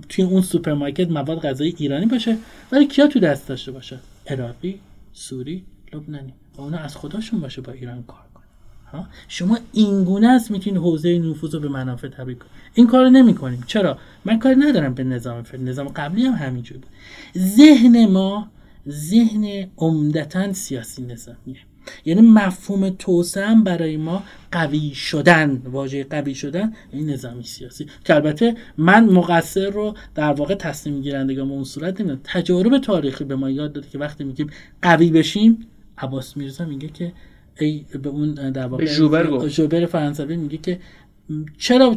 توی اون سوپرمارکت مواد غذایی ایرانی باشه ولی کیا تو دست داشته باشه؟ عراقی سوری لبنانی. و اونا از خودشون باشه با ایران کار. کنه شما اینگونه است می‌تونید حوزه نفوذ رو به منافع تبدیل کنید. این کار رو نمی کنیم چرا؟ من کار ندارم به نظام فعلی. نظام قبلی هم همینجور بود. ذهن ما ذهن عمدتا سیاسی نظامیه. یعنی مفهوم توسعه برای ما قوی شدن واژه قوی شدن این نظامی سیاسی. که البته من مقصر رو در واقع تصمیم گیرندگان به اون صورت نمی‌دونم. تجارب تاریخی به ما یاد داده که وقتی میگیم قوی بشیم عباس میرزا میگه که ای به اون در واقع ژوبر فرانسوی میگه که چرا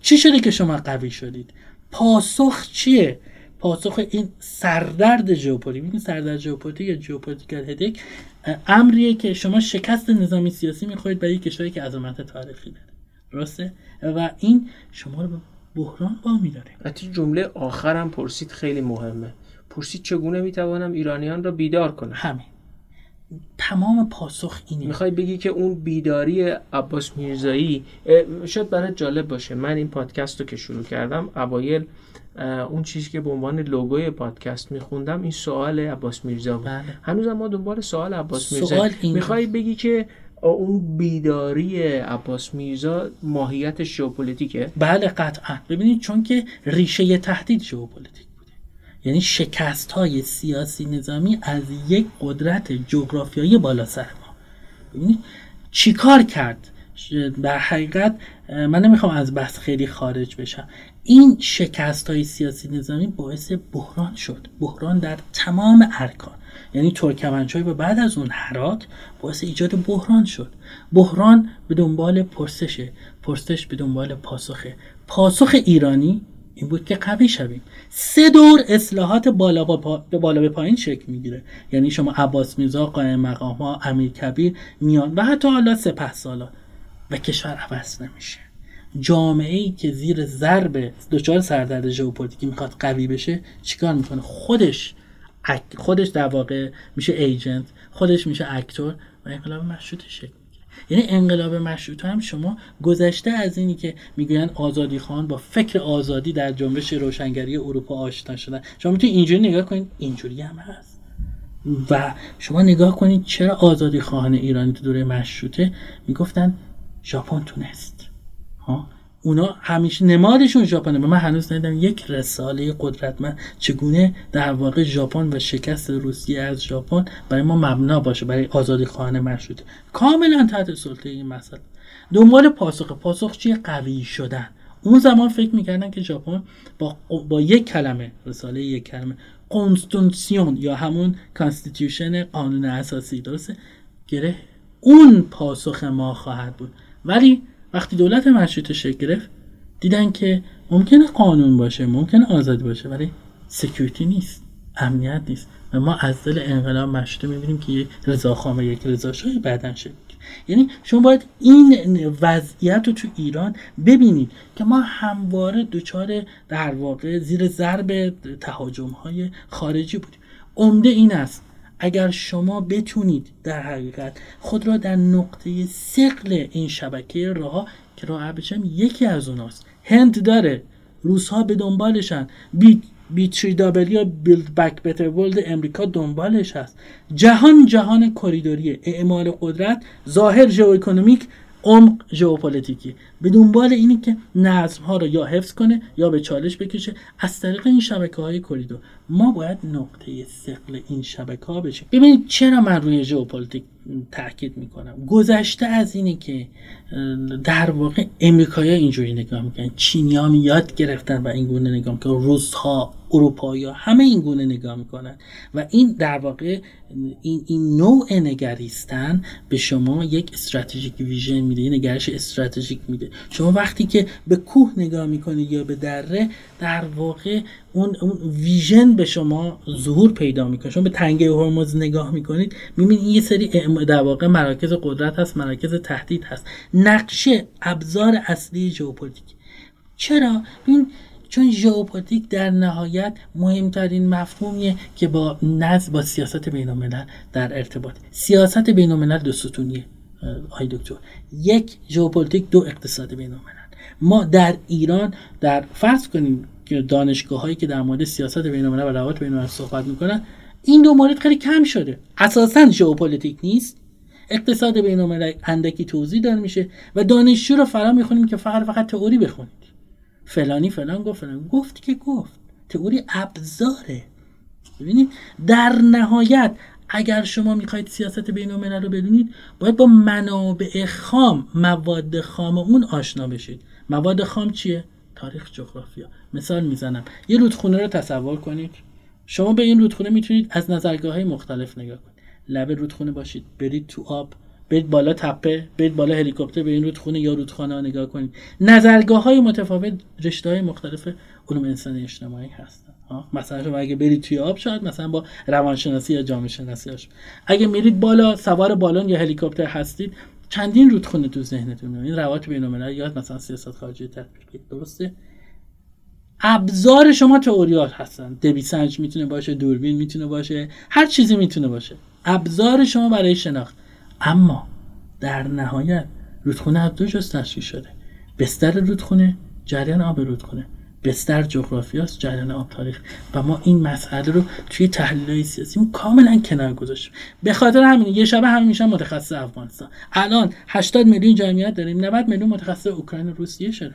چی شده که شما قوی شدید؟ پاسخ چیه؟ پاسخ این سردرد ژئوپلیتیک. این سردرد ژئوپلیتیک یا geopolitical headache امریه که شما شکست نظامی سیاسی می‌خواهید برای کشوری که عظمت تاریخی داره. درسته؟ و این شما رو به بحران با میداره حتی جمله آخرم پرسید خیلی مهمه. پرسید چگونه می‌توانم ایرانیان را بیدار کنم؟ همین. تمام پاسخ اینه. می‌خوای بگی که اون بیداری عباس میرزایی شاید برای جالب باشه. من این پادکست رو که شروع کردم اوایل اون چیزی که به عنوان لوگوی پادکست میخوندم این سوال عباس میرزا بود. بله. هنوزم ما دنبال سوال عباس میرزا می‌خوای بگی که اون بیداری عباس میرزا ماهیت ژئوپلیتیکه؟ بله قطعا. ببینید چون که ریشه تهدید ژئوپلیتیک. یعنی شکست های سیاسی نظامی از یک قدرت جغرافیایی بالا سر ما. ببینید چیکار کرد؟ در حقیقت من نمی‌خوام از بحث خیلی خارج بشم. این شکست های سیاسی نظامی باعث بحران شد. بحران در تمام ارکان. یعنی ترکمنچای و بعد از اون حرات باعث ایجاد بحران شد. بحران به دنبال پرسشه. پرسش به دنبال پاسخه. پاسخ ایرانی این بود که قوی شویم سه دور اصلاحات بالا به بالا به پایین شکل می‌گیره. یعنی شما عباس میرزا قائم مقام ها امیر کبیر میان و حتی حالا سپه سالا. و کشور عوض نمیشه. جامعه ای که زیر ضرب دچار سردرد ژئوپلیتیکی می‌خواد قوی بشه چیکار می‌کنه؟ خودش خودش در واقع میشه ایجنت خودش میشه اکتور و انقلاب مشروط شکل یعنی انقلاب مشروط هم شما گذشته از اینی که می‌گوین آزادی خان با فکر آزادی در جنبش روشنگری اروپا آشنا شدن. شما می‌تونید اینجوری نگاه کنید؟ اینجوری هم هست. و شما نگاه کنید چرا آزادی خواهان ایرانی تو دوره مشروطه؟ می‌گفتن ژاپن تونست. ها؟ اونا همیشه نمادشون ژاپنه. من هنوز ندیدم یک رساله قدرتمند چگونه در واقع ژاپن و شکست روسیه از ژاپن برای ما مبنا باشه برای آزادی خواهان مشروطه کاملا تحت سلطه این مسئله. دنبال پاسخ. پاسخ چیه؟ قوی شدن. اون زمان فکر می‌کردن که ژاپن با, با یک کلمه رساله یک کلمه constitution یا همون constitution قانون اساسی درسته؟ گره. اون پاسخ ما خواهد بود. ولی وقتی دولت مشروطه شکل گرفت دیدن که ممکنه قانون باشه ممکنه آزادی باشه ولی security نیست امنیت نیست. و ما از دل انقلاب مشروطه می‌بینیم که یک رضاخان و یک رضاشاهی بعدن شد یعنی شما باید این وضعیت رو تو ایران ببینید که ما همواره دچار در واقع زیر ضرب تهاجم های خارجی بودیم. عمده این است اگر شما بتونید در حقیقت خود را در نقطه سقل این شبکه راه که راه بشم یکی از اوناست. هند داره. روزها به دنبالشن. بی بی یا بیلد بک بتر ورلد امریکا دنبالش هست. جهان جهان کریدوری اعمال قدرت ظاهر ژئواکونومیک عمق ژئوپلیتیکی. به دنبال اینی که نظم ها رو یا حفظ کنه یا به چالش بکشه از طریق این شبکه های کریدور ما باید نقطه ثقل این شبکه ها بشیم ببینید چرا من روی ژئوپلیتیک تاکید می‌کنم؟ گذشته از اینه که در واقع امریکایی اینجوری نگاه می‌کنن. چینی ها یاد گرفتن و این گونه نگاه می‌کنن. روس ها اروپایی ها همه این گونه نگاه می‌کنن. و این در واقع این, این نوع نگریستن به شما یک strategic vision میده. یه نگرش استراتژیک میده. شما وقتی که به کوه نگاه می‌کنید یا به دره در واقع اون, اون vision به شما ظهور پیدا می‌کنه. شما به تنگه هرمز نگاه می‌کنید می‌بینید یه سری در واقع مراکز قدرت هست مراکز تهدید هست. نقشه ابزار اصلی ژئوپلیتیک. چرا؟ این چون ژئوپلیتیک در نهایت مهمترین مفهومیه که با نظم با سیاست بین در ارتباط. سیاست بین دو ستونیه آقای دکتر. یک ژئوپلیتیک دو اقتصاد بین ما در ایران در فرض کنیم دانشگاه هایی که در مورد سیاست بین و روابط بین صحبت می‌کنن این دو مورد خیلی کم شده. اساسا ژئوپلیتیک نیست. اقتصاد بین اندکی توضیح داده میشه و دانشجو رو فرا می‌خونیم که فقط فقط تئوری بخونید. فلانی فلان گفت فلان گفت که گفت. تئوری ابزاره. ببینید در نهایت اگر شما می‌خواید سیاست بین رو بدونید باید با منابع خام مواد خام اون آشنا بشید. مواد خام چیه؟ تاریخ جغرافیا. مثال می‌زنم. یه رودخونه رو تصور کنید. شما به این رودخونه می‌تونید از نظرگاه های مختلف نگاه کنید. لب رودخونه باشید برید تو آب برید بالا تپه برید بالا هلیکوپتر به این رودخونه یا رودخانه نگاه کنید. نظرگاه های متفاوت رشته های مختلف علوم انسانی اجتماعی هستن مثلا شما اگه برید توی آب شاید مثلا با روانشناسی یا جامعه شناسی. اگه میرید بالا سوار بالون یا هلیکوپتر هستید چندین رودخونه تو ذهنتون این روابط بین یاد مثلا سیاست خارجی تطبیقی. درسته؟ ابزار شما تئوریات هستن. دبی سنج می‌تونه باشه دوربین می‌تونه باشه هر چیزی می‌تونه باشه. ابزار شما برای شناخت. اما در نهایت رودخونه از دو جز تشکیل شده. بستر رودخونه جریان آب رودخونه. بستر جغرافیاست جریان آب تاریخ. و ما این مسئله رو توی تحلیل سیاسی کاملا کنار گذاشتیم. به خاطر همین یه شبه همین میشن متخصص افغانستان. الان 80 میلیون جمعیت داریم 90 میلیون متخصص اوکراین و روسیه شدن.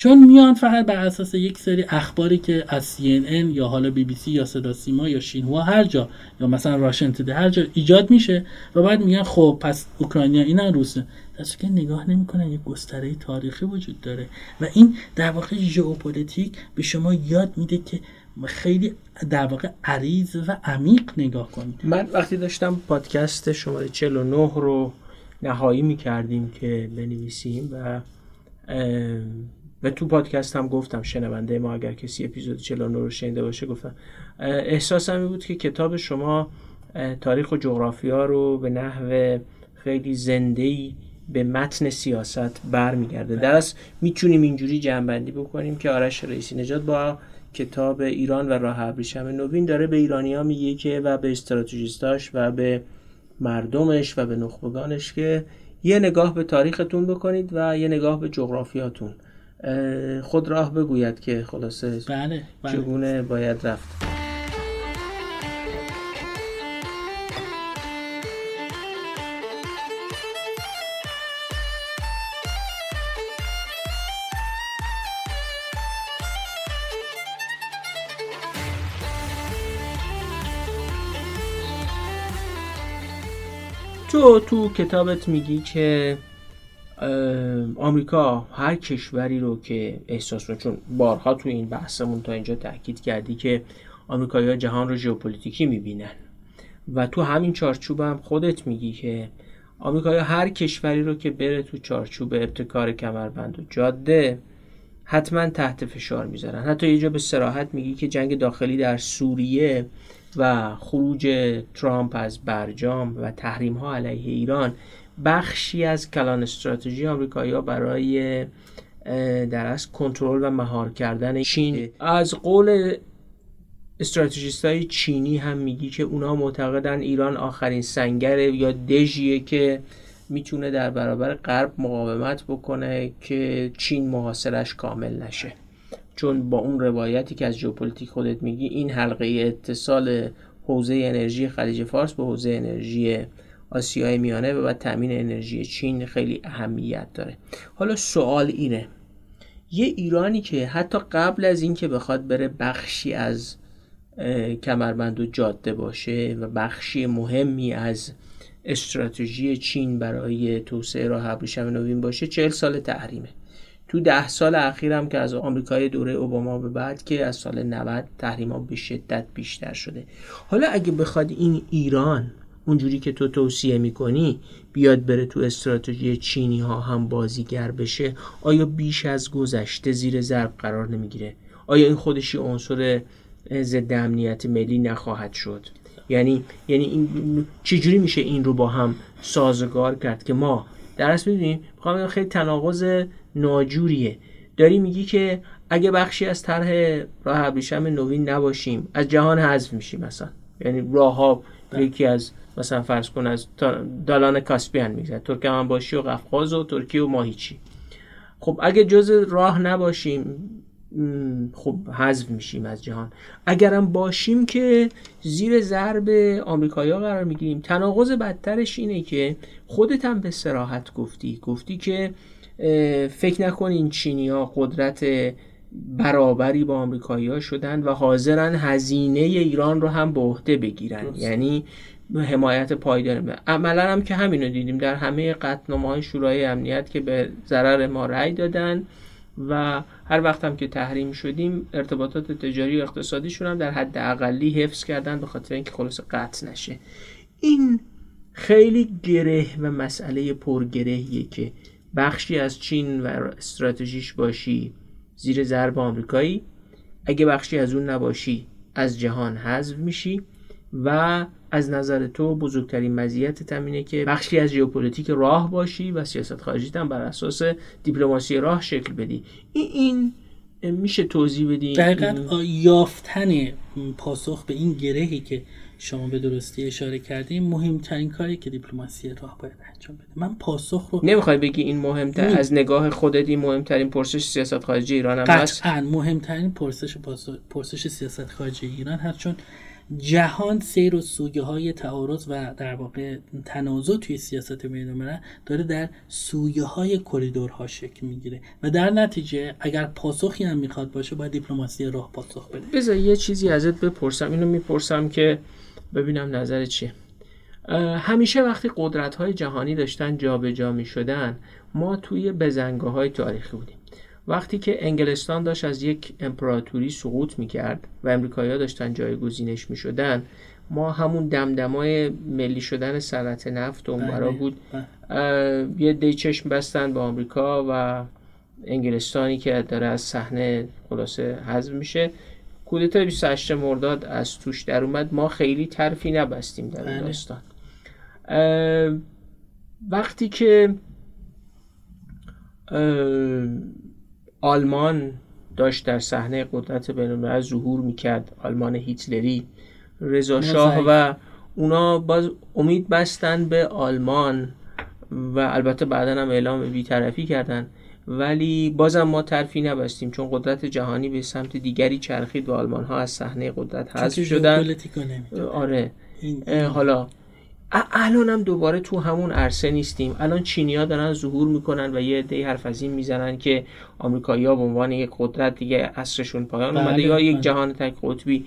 چون میان فقط بر اساس یک سری اخباری که از CNN یا حالا بی بی سی یا صدا سیما یا شینهوا هر جا یا مثلا Russian threat هر جا ایجاد میشه و بعد میگن خب پس اوکراینیا اینا روسه. دست که نگاه نمی‌کنن یک گستره تاریخی وجود داره. و این در واقع ژئوپلیتیک به شما یاد میده که خیلی در واقع عریض و عمیق نگاه کنید. من وقتی داشتم پادکست شماره 49 رو نهایی می‌کردیم که بنویسیم و و تو پادکست هم گفتم شنونده ما اگر کسی اپیزود 49 رو شنیده باشه گفتم. احساسم این بود که کتاب شما تاریخ و جغرافیا رو به نحو خیلی زنده به متن سیاست برمیگرده. در از می‌تونیم اینجوری جنبندی بکنیم که آرش رئیسی نجات با کتاب ایران و راه ابریشم نوین داره به ایرانی ها میگه که و به استراتژیستاش و به مردمش و به نخبگانش که یه نگاه به تاریختون بکنید و یه نگاه به جغرافیاتون. خود راه بگوید که خلاصه بله, بله. چگونه باید رفت تو تو کتابت میگی که آمریکا هر کشوری رو که احساس رو چون بارها تو این بحثمون تا اینجا تاکید کردی که آمریکایی‌ها جهان رو ژئوپلیتیکی می‌بینن. و تو همین چارچوب هم خودت میگی که آمریکا هر کشوری رو که بره تو چارچوب ابتکار کمربند و جاده حتما تحت فشار می‌ذارن. حتی یه جا به سراحت میگی که جنگ داخلی در سوریه و خروج ترامپ از برجام و تحریم ها علیه ایران بخشی از کلان استراتژی آمریکایی‌ها برای در از کنترل و مهار کردن چین. از قول استراتژیست های چینی هم میگی که اونا معتقدن ایران آخرین سنگر یا دژیه که می‌تونه در برابر غرب مقاومت بکنه که چین محاصرش کامل نشه. چون با اون روایتی که از ژئوپلیتیک خودت میگی این حلقه اتصال حوزه انرژی خلیج فارس به حوزه انرژی آسیای میانه و بعد تامین انرژی چین خیلی اهمیت داره. حالا سوال اینه یه ایرانی که حتی قبل از اینکه بخواد بره بخشی از کمربند و جاده باشه و بخشی مهمی از استراتژی چین برای توسعه راه ابریشم نوین باشه چهل سال تحریمه. تو ده سال اخیر هم که از آمریکای دوره اوباما به بعد که از سال 90 تحریم ها به شدت بیشتر شده. حالا اگه بخواد این ایران اونجوری که تو توصیه می‌کنی بیاد بره تو استراتژی چینی ها هم بازیگر بشه آیا بیش از گذشته زیر ضرب قرار نمی‌گیره؟ آیا این خودشی عنصر ضد امنیت ملی نخواهد شد؟ یعنی یعنی این چجوری میشه این رو با هم سازگار کرد که ما در اصل می‌دونیم خیلی تناقض ناجوریه. داری میگی که اگه بخشی از طرح راه ابریشم نوین نباشیم از جهان حذف میشیم مثلا. یعنی راه ها بله. یکی از مثلا فرض کن از دالان کاسپیان میگذره. ترکمن باشی و قفقاز و ترکیه و ماهیچی. خب اگه جز راه نباشیم خب حذف میشیم از جهان. اگرم باشیم که زیر ضرب آمریکایی‌ها قرار می‌گیریم. تناقض بدترش اینه که خودت هم به سراحت گفتی. گفتی که فکر نکن این چینی ها قدرت برابری با آمریکایی ها شدن و حاضرن هزینه ایران رو هم به عهده بگیرن. یعنی حمایت پایدار عملا هم که همینو دیدیم. در همه قطنامه های شورای امنیت که به ضرر ما رأی دادن و هر وقت هم که تحریم شدیم ارتباطات تجاری و اقتصادیشون هم در حد اقلی حفظ کردن به خاطر اینکه خلاص قطع نشه. این خیلی گره و مسئله پرگرهیه که بخشی از چین و استراتژیش باشی زیر ضرب آمریکایی اگه بخشی از اون نباشی از جهان حذف میشی و از نظر تو بزرگترین مزیت اینه که بخشی از ژئوپلیتیک راه باشی و سیاست خارجیت هم بر اساس دیپلماسی راه شکل بدی. این, این میشه توضیح بدی؟ دقیقا یافتن پاسخ به این گرهی که شما به درستی اشاره کردیم مهمترین کاری که دیپلماسی راه باید انجام بده. من پاسخ رو نمی‌خوای بگی این مهمتر از نگاه خودت این مهمترین پرسش سیاست خارجی ایران هم هست؟ مهمترین پرسش پرسش سیاست خارجی ایران هست چون جهان سیر و سویه های تعارض و در واقع تنازع توی سیاست بین‌الملل داره در سویه های کریدورها شکل می‌گیره و در نتیجه اگر پاسخی هم می‌خواد باشه باید دیپلماسی راه پاسخ بده. بذار یه چیزی ازت بپرسم اینو می‌پرسم که ببینم نظر چیه. همیشه وقتی قدرت های جهانی داشتن جابجا جا می شدن ما توی بزنگاه های تاریخی بودیم. وقتی که انگلستان داشت از یک امپراتوری سقوط می کرد و امریکایی‌ها داشتن جایگزینش می شدن ما همون دمدمای ملی شدن صنعت نفت اون برا بله، بود بله. یه دی چشم بستن به آمریکا و انگلستانی که داره از صحنه خلاصه حذف میشه کودتا 28 مرداد از توش در اومد ما خیلی ترفی نبستیم در این بله. داستان وقتی که آلمان داشت در صحنه قدرت بین‌الملل ظهور می‌کرد آلمان هیتلری رضا شاه و اونا باز امید بستن به آلمان و البته بعدا هم اعلام بیطرفی کردن ولی بازم ما ترفی نبستیم چون قدرت جهانی به سمت دیگری چرخید و آلمان ها از صحنه قدرت حذف شدن آره. حالا الان هم دوباره تو همون عرصه نیستیم. الان چینیا دارن ظهور می‌کنن و یه عده حرف از این می‌زنن که آمریکایی‌ها به عنوان یک قدرت دیگه عصرشون پایان اومده بله، یا یک بله. جهان تک قطبی.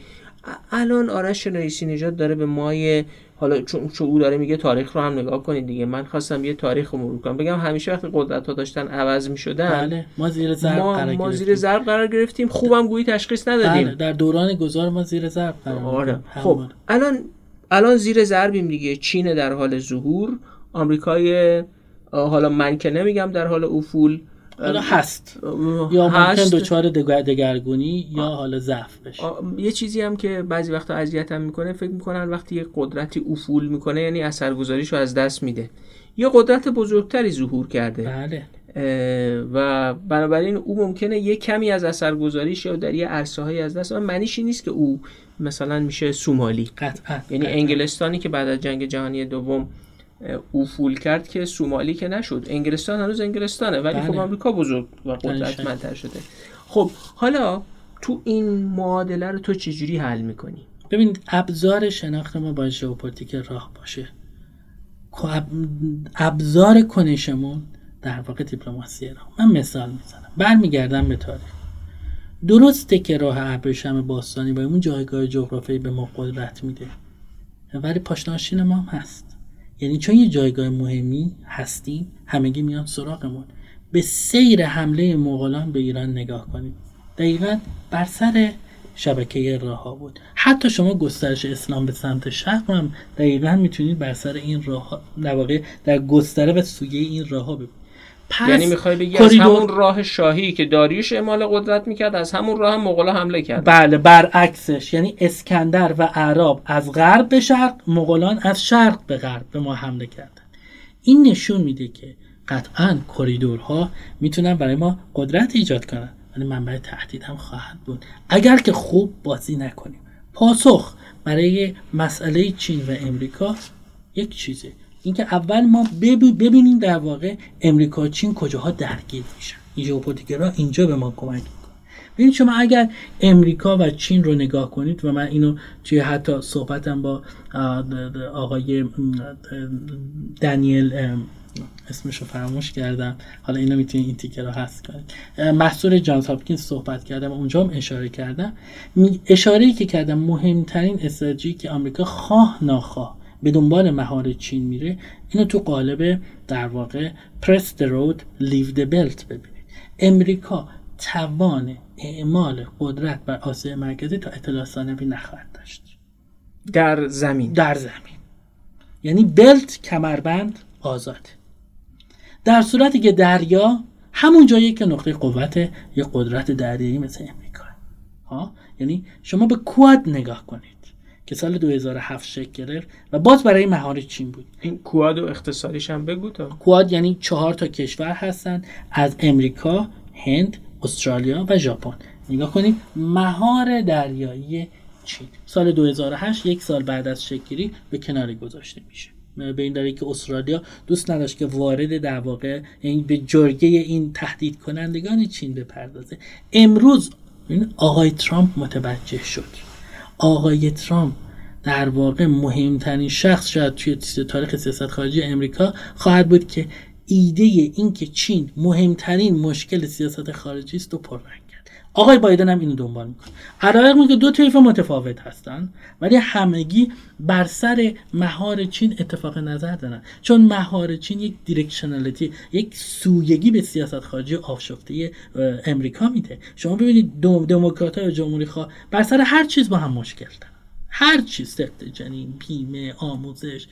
الان آرش رئیسی نژاد داره به مای حالا چون چون او داره میگه تاریخ رو هم نگاه کنید دیگه. من خواستم یه تاریخ رو مرور کنم. بگم همیشه وقتی قدرت ها داشتن عوض می‌شدن بله ما زیر ضرب ما, قرار ما زیر ضرب قرار گرفتیم. خوبم گویی تشخیص ندادیم. بله در دوران گذار ما زیر ضرب قرار آره. خب الان الان زیر ضربیم دیگه. چین در حال ظهور آمریکای حالا من که نمیگم در حال افول حالا هست. یا ممکن دچار دگرگونی یا حالا ضعف بشه. یه چیزی هم که بعضی وقتا اذیتم می‌کنه فکر می‌کنن وقتی یه قدرتی افول می‌کنه یعنی اثرگذاریشو از دست میده. یه قدرت بزرگتری ظهور کرده. بله. و بنابراین او ممکنه یه کمی از اثرگذاریش یا در یه عرصه های از دست منیش نیست که او مثلا میشه سومالی. قطعا یعنی انگلستانی که بعد از جنگ جهانی دوم افول کرد که سومالی که نشد. انگلستان هنوز انگلستانه ولی خب بله. آمریکا بزرگ و قدرتمندتر شده. خب حالا تو این معادله رو تو چجوری حل می‌کنی؟ ببینید ابزار شناخت ما با ژئوپلیتیک راه باشه. ابزار کنشمون در واقع دیپلماسی راه من مثال می‌زنم. برمیگردم به تاریخ. درسته که راه ابریشم باستانی با اون جایگاه جغرافیایی به ما قدرت میده. ولی پاشناشین ما هم هست. یعنی چون یه جایگاه مهمی هستیم همگی میان سراغمون. به سیر حمله مغولان به ایران نگاه کنید. دقیقا بر سر شبکه راه ها بود. حتی شما گسترش اسلام به سمت شرق هم دقیقا می‌تونید بر سر این راه در واقع در گستره و سویه این راه ها ببینید. یعنی می‌خوای بگی از همون راه شاهی که داریوش اعمال قدرت می‌کرد از همون راه مغلا حمله کرد. بله برعکسش. یعنی اسکندر و عرب از غرب به شرق مغولان از شرق به غرب به ما حمله کردن. این نشون میده که قطعا کریدورها می‌تونن برای ما قدرت ایجاد کنن. ولی منبع تهدید هم خواهد بود. اگر که خوب بازی نکنیم. پاسخ برای مسئله چین و امریکا یک چیزه. اینکه اول ما ببینیم در واقع امریکا چین کجاها درگیر میشن. این ژئوپلیتیکرا اینجا به ما کمک می‌کنه. ببینید شما اگر امریکا و چین رو نگاه کنید و من اینو توی حتی صحبتم با آقای دنیل اسمش رو فراموش کردم. حالا اینو می‌تونید این تیکه رو هست کنید. محصول جانز هاپکینز صحبت کردم اونجا هم اشاره کردم. اشاره که کردم مهمترین استراتژی که آمریکا خواه ناخواه. به دنبال مهار چین میره اینو تو قالب در واقع پرس رود لیو د بلت ببینید. امریکا توان اعمال قدرت بر آسیا مرکزی تا اطلاع ثانوی نخواهد داشت. در زمین. در زمین. یعنی بلت کمربند آزاد. در صورتی که دریا همون جایی که نقطه قوت یه قدرت دریایی مثل امریکا. ها؟ یعنی شما به کواد نگاه کنید. که سال 2007 شکل گرفت و باز برای مهار چین بود. این کواد و اقتصادیش هم بگو تا. کواد یعنی چهار تا کشور هستن از امریکا هند استرالیا و ژاپن. نگاه کنید مهار دریایی چین. سال 2008 یک سال بعد از شکلی به کناری گذاشته میشه. به این دلیل که استرالیا دوست نداشت که وارد در واقع یعنی به جرگه این تهدید کنندگان چین بپردازه. امروز آقای ترامپ متوجه شد. آقای ترامپ در واقع مهمترین شخص شاید توی تاریخ سیاست خارجی امریکا خواهد بود که ایده این که چین مهمترین مشکل سیاست خارجی است و پررنگ آقای بایدن هم اینو دنبال می‌کنه. علارغم که دو طیف متفاوت هستن ولی همگی بر سر مهار چین اتفاق نظر دارن. چون مهار چین یک دیرکشنالیتی یک سویگی به سیاست خارجی آفشفته امریکا میده. شما ببینید دموکرات و جمهوری خواه بر سر هر چیز با هم مشکل دارن. هر چیز سخت جنین بیمه آموزش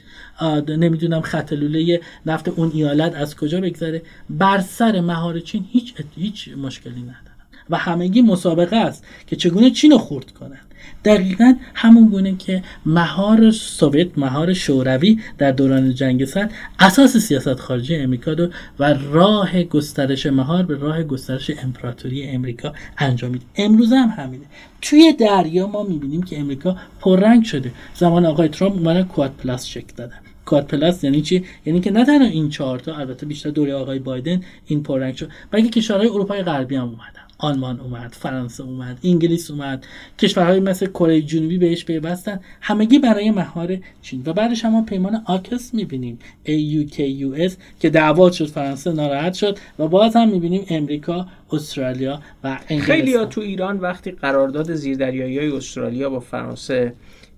نمی‌دونم خط لوله نفت اون ایالت از کجا بگذره. بر سر مهار چین هیچ هیچ مشکلی نداره. و همگی مسابقه است که چگونه چین رو خورد کنند دقیقا همون گونه که مهار سوویت مهار شوروی در دوران جنگ سرد اساس سیاست خارجی امریکا دو و راه گسترش مهار به راه گسترش امپراتوری امریکا انجامید امروز هم همینه. توی دریا ما می‌بینیم که امریکا پررنگ شده. زمان آقای ترامپ اومدن کواد پلاس شکل دادن. کواد پلاس یعنی چی؟ یعنی که نه تنها این چهارتا البته بیشتر دوره آقای بایدن این پررنگ شد بلکه کشورهای اروپای غربی هم اومدن. آلمان اومد فرانسه اومد انگلیس اومد کشورهای مثل کره جنوبی بهش پیوستن همگی برای مهار چین. و بعدش هم پیمان آکس می‌بینیم AUKUS که دعوا شد فرانسه ناراحت شد و باز هم می‌بینیم امریکا استرالیا و انگلیس خیلی ها تو ایران وقتی قرارداد زیردریایی استرالیا با فرانسه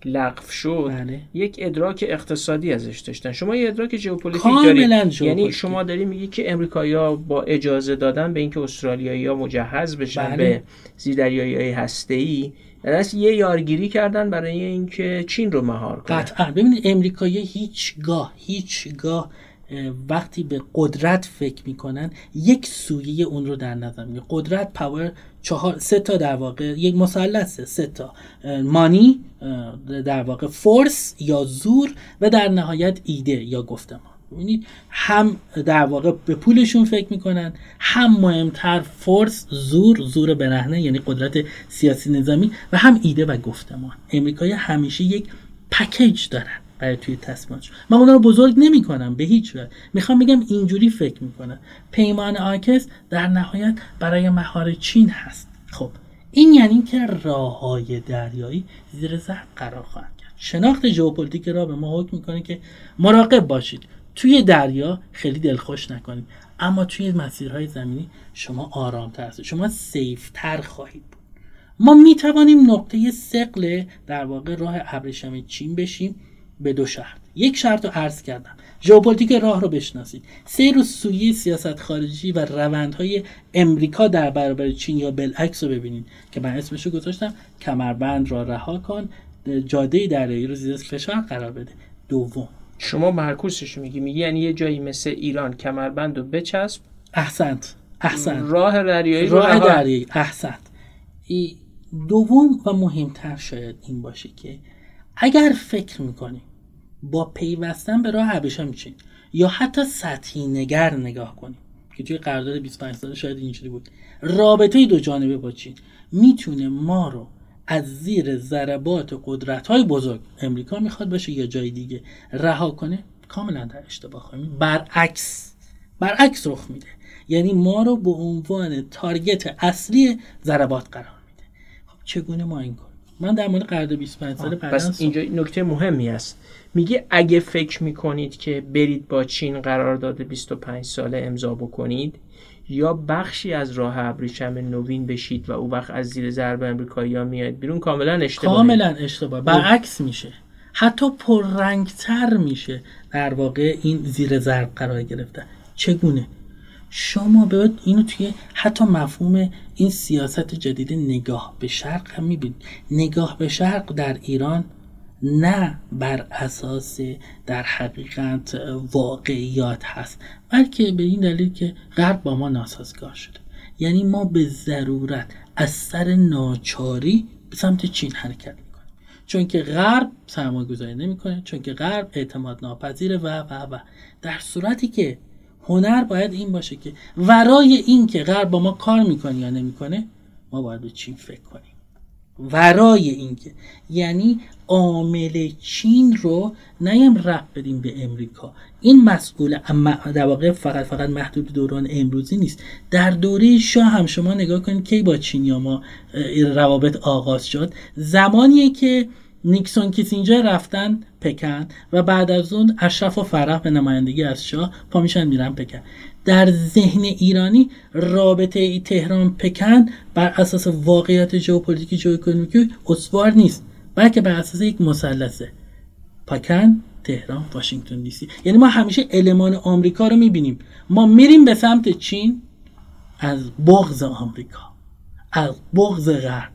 لغو شد بله. یک ادراک اقتصادی ازش داشتن. شما یه ادراک ژئوپلیتیک دارید. یعنی شما داری میگی که امریکایی‌ها با اجازه دادن به اینکه استرالیایی‌ها مجهز بشن بله. به زیردریایی هسته‌ای دست یه یارگیری کردن برای اینکه چین رو مهار کنن قطعا. ببینید امریکایی هیچگاه هیچگاه وقتی به قدرت فکر می‌کنن یک سویه اون رو در نظر میگه قدرت power چهار سه تا در واقع یک مثلثه سه تا. مانی در واقع فورس یا زور و در نهایت ایده یا گفتمان. ببینید هم در واقع به پولشون فکر می‌کنن هم مهمتر فورس زور زور برهنه یعنی قدرت سیاسی نظامی و هم ایده و گفتمان. امریکایی همیشه یک پکیج دارن. برای توی تصمیمات. من اونا رو بزرگ نمی کنم به هیچ وجه. می‌خوام بگم اینجوری فکر می‌کنم. پیمان آکوس در نهایت برای مهار چین هست. خب این یعنی که راه های دریایی زیر ضرب قرار خواهند کرد. شناخت ژئوپلیتیک را به ما حکم می‌کنه که مراقب باشید. توی دریا خیلی دلخوش نکنید. اما توی مسیرهای زمینی شما آرامتر هستید. شما safe تر خواهید بود. ما می توانیم نقطه ثقل در واقع راه ابریشم چین بشیم. به دو شرط. یک شرط رو عرض کردم. ژئوپلیتیک راه رو بشناسید. سیر و سویه سیاست خارجی و روندهای امریکا در برابر چین یا بالعکس رو ببینید که من اسمش رو گذاشتم. کمربند را رها کن. جاده دریایی رو زیر فشار قرار بده. دوم. شما معکوسش میگی. میگی یعنی یه جایی مثل ایران کمربند رو بچسب. احسنت. احسنت. راه دریایی راه دریایی. احسنت. دوم و مهمتر شاید این باشه که اگر فکر می‌کنیم با پیوستن به راه میشین یا حتی سطحی نگر نگاه کنیم. که توی قرارداد 25 ساله شاید اینجوری بود. رابطه دو جانبه با چین. می‌تونه ما رو از زیر ضربات قدرت های بزرگ امریکا می‌خواد باشه یا جای دیگه رها کنه کاملا در اشتباه خواهیم. برعکس برعکس رخ میده. یعنی ما رو به عنوان تارگت اصلی ضربات قرار میده. خب چگونه ما این کنیم من در مورد قرارداد 25 ساله پس اینجا نکته مهمی است. میگه اگه فکر می‌کنید که برید با چین قرارداد 25 ساله امضا بکنید یا بخشی از راه ابریشم نوین بشید و او وقت از زیر ضرب امریکایی ها میاد بیرون کاملا اشتباه کاملا اشتباه. برعکس میشه. حتی پررنگتر میشه در واقع این زیر ضرب قرار گرفته چگونه؟ شما باید اینو توی حتی مفهوم این سیاست جدید نگاه به شرق هم می‌بینید. نگاه به شرق در ایران نه بر اساس در حقیقت واقعیات هست بلکه به این دلیل که غرب با ما ناسازگار شده. یعنی ما به ضرورت از سر ناچاری به سمت چین حرکت می‌کنیم. چون که غرب سرمایه گذاری نمی‌کنه چون که غرب اعتماد ناپذیره و و و. در صورتی که هنر باید این باشه که ورای این که غرب با ما کار می‌کنه یا نمی‌کنه ما باید به چین فکر کنیم. ورای اینکه یعنی عامل چین رو نیم رفت بدیم به امریکا. این مسئول در واقع فقط فقط محدود دوران امروزی نیست. در دوره شاه هم شما نگاه کنید کی با چینیا ما روابط آغاز شد. زمانیه که نیکسون کیسینجر رفتن پکن و بعد از اون اشرف و فرح به نمایندگی از شاه پا میشن میرن پکن. در ذهن ایرانی رابطه تهران پکن بر اساس واقعیت ژئوپلیتیکی ژئواکونومیکی استوار نیست بلکه بر اساس یک مثلثه. پکن تهران واشنگتن دی سی. یعنی ما همیشه المان آمریکا رو می‌بینیم. ما میریم به سمت چین از بغض آمریکا از بغض غرب.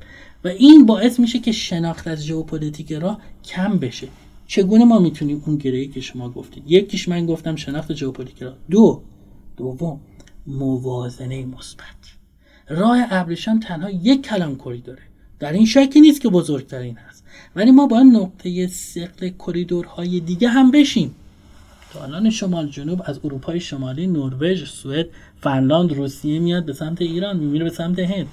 و این باعث میشه که شناخت از ژئوپلیتیک را کم بشه. چگونه ما می‌تونیم اون گرهی که شما گفتید؟ یکیش من گفتم شناخت ژئوپلیتیک دو دوم موازنه مثبت. راه ابریشم تنها یک کلم داره. در این شکی نیست که بزرگترین هست. ولی ما با نقطه ثقل کریدورهای دیگه هم بشیم. تا الان شمال جنوب از اروپای شمالی نروژ سوئد فنلاند روسیه میاد به سمت ایران میمیره به سمت هند.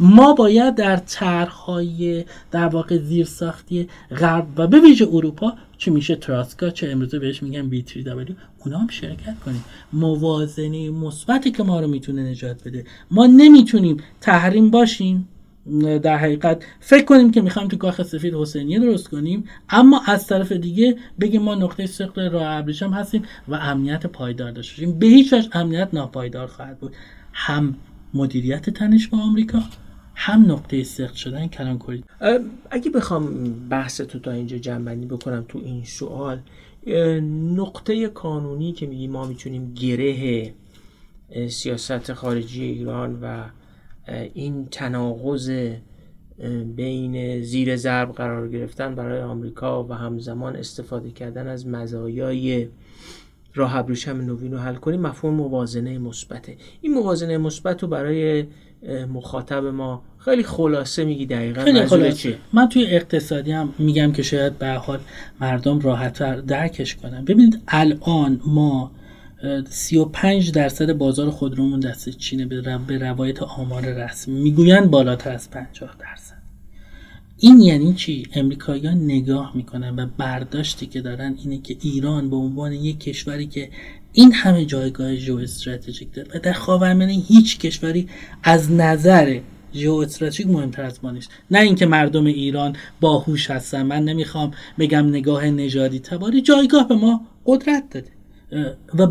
ما باید در طرحهای در واقع زیرساختی غرب و به ویژه اروپا چه میشه تراسکا چه امروزه بهش میگن بی تری دبلیو اونا هم شرکت کنیم. موازنه مثبتی که ما رو می‌تونه نجات بده. ما نمی‌تونیم تحریم باشیم. در حقیقت فکر کنیم که می‌خوایم تو کاخ سفید حسینیه درست کنیم اما از طرف دیگه بگیم ما نقطه سقل راه ابریشم هستیم و امنیت پایدار داشته باشیم. به هیچ وجه امنیت ناپایدار خواهد بود. هم مدیریت تنش با آمریکا هم نقطه سخت شدن کلان کنید اگه بخوام بحث تو تا اینجا جنبندی بکنم تو این سوال نقطه کانونی که میگی ما می‌تونیم گره سیاست خارجی ایران و این تناقض بین زیر ضرب قرار گرفتن برای آمریکا و همزمان استفاده کردن از مزایای راه ابریشم نوین رو حل کنیم مفهوم موازنه مثبته. این موازنه مثبت رو برای مخاطب ما. خیلی خلاصه میگی دقیقا خیلی خلاصه. من توی اقتصادی هم میگم که شاید به حال مردم راحت درکش کنن. ببینید الان ما 35 درصد بازار خودرومون دست چینه به روایت آمار رسمی. می‌گویند بالاتر از 50 درصد. این یعنی چی؟ امریکاییان نگاه می‌کنن و برداشتی که دارن اینه که ایران به عنوان یک کشوری که این همه جایگاه جو استراتژیک داره و در خاورمیانه هیچ کشوری از نظر جو استراتژیک مهمتر از ما نیست. نه اینکه مردم ایران باهوش هستن. من نمی‌خوام بگم نگاه نژادی تباری جایگاه به ما قدرت داده. و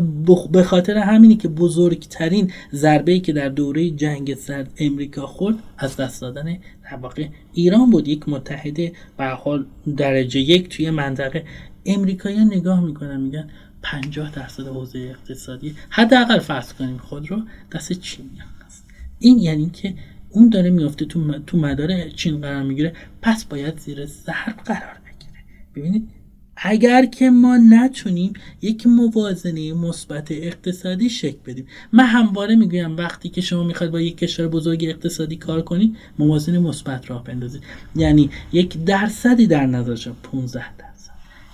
به خاطر همینی که بزرگترین ضربه که در دوره جنگ سرد امریکا خورد از دست دادن در واقع ایران بود. یک متحد به حال درجه یک توی منطقه. امریکایی نگاه می‌کنن میگن 50 درصد حوزه اقتصادی حداقل فرض کنیم خود رو دست چین هست. این یعنی که اون داره میفته تو تو مدار چین قرار می‌گیره. پس باید زیر ضرب قرار بگیره. ببینید اگر که ما نتونیم یک موازنه مثبت اقتصادی شکل بدیم. من همواره می‌گویم وقتی که شما می‌خواید با یک کشور بزرگ اقتصادی کار کنید موازنه مثبت راه بندازید. یعنی یک درصدی در نظر 15 درصد.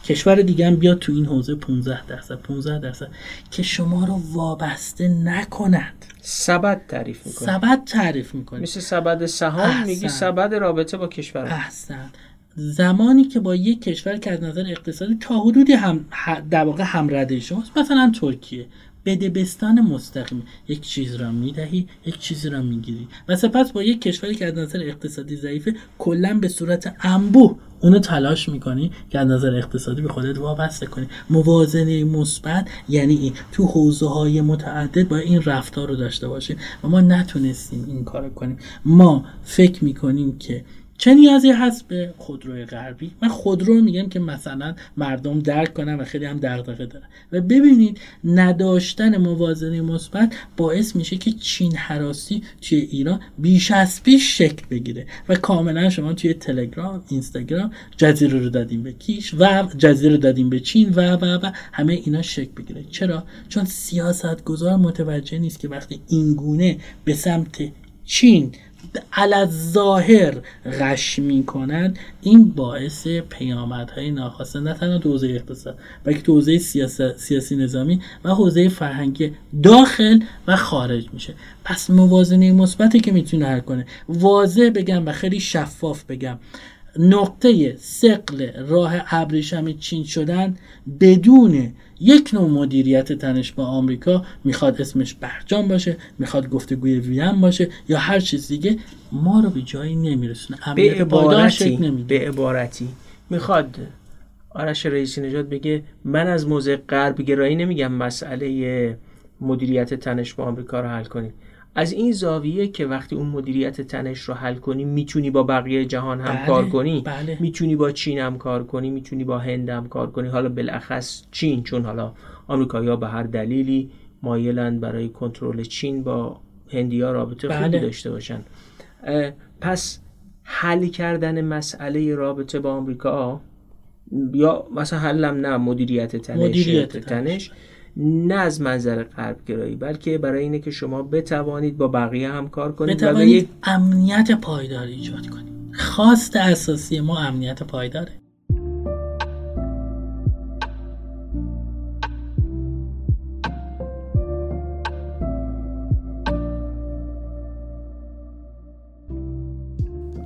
کشور دیگه هم بیاد تو این حوزه 15 درصد 15 درصد که شما رو وابسته نکند. سبد تعریف می‌کنه سبد تعریف می‌کنه مثل سبد سهام میگی سبد رابطه با کشور احسن. زمانی که با یک کشور که از نظر اقتصادی تا حدودی هم در واقع همرده شماست مثلا ترکیه. بدبستان مستقیم. یک چیز را می‌دهی یک چیزی را می‌گیری. و سپس با یک کشوری که از نظر اقتصادی ضعیفه کلا به صورت انبوه اونو تلاش می‌کنی که از نظر اقتصادی به خودت وابسته کنی. موازنه مثبت یعنی تو حوزه های متعدد با این رفتار رو داشته باشیم و ما نتونستیم این کار کنیم. ما فکر می‌کنیم که چه نیازی هست به خودروی غربی؟ من خودرو میگم که مثلا مردم درک کنن و خیلی هم دغدغه دارن. و ببینید نداشتن موازنه مثبت باعث میشه که چین حراسی توی ایران بیش از پیش شکل بگیره. و کاملا شما توی تلگرام اینستاگرام جزیره رو دادیم به کیش و جزیره رو دادیم به چین و و و همه اینا شکل بگیره. چرا؟ چون سیاست گذار متوجه نیست که وقتی اینگونه به سمت چین علت ظاهر غش می‌کنند این باعث پیامدهای ناخواسته نه تنها تو حوزه اقتصاد بلکه تو حوزه سیاسی نظامی و حوزه فرهنگی داخل و خارج میشه. پس موازنه مثبتی که می‌تونه حل کنه. واضح بگم و خیلی شفاف بگم. نقطه سقل راه ابریشم چین شدن بدون یک نوع مدیریت تنش با آمریکا می‌خواد اسمش برجام باشه می‌خواد گفتگوی وین باشه یا هر چیز دیگه ما رو به جایی نمیرسونه. به عبارتی به عبارتی. می‌خواد آرش رئیسی نجات بگه من از موضع غرب گرایی نمیگم مسئله مدیریت تنش با آمریکا رو حل کنیم. از این زاویه که وقتی اون مدیریت تنش رو حل کنی می‌تونی با بقیه جهان هم بله، کار کنی. بله. می‌تونی با چین هم کار کنی می‌تونی با هند هم کار کنی. حالا بالاخص چین چون حالا آمریکایی‌ها به هر دلیلی مایلن برای کنترل چین با هندیا رابطه بله. خوبی داشته باشن. پس حل کردن مسئله رابطه با آمریکا یا مثلا حلم نه مدیریت تنش مدیریت تنش. نه از منظر غرب گرایی بلکه برای اینه که شما بتوانید با بقیه هم کار کنید و به بتوانید یک امنیت پایدار ایجاد کنید. خواست اساسی ما امنیت پایداره.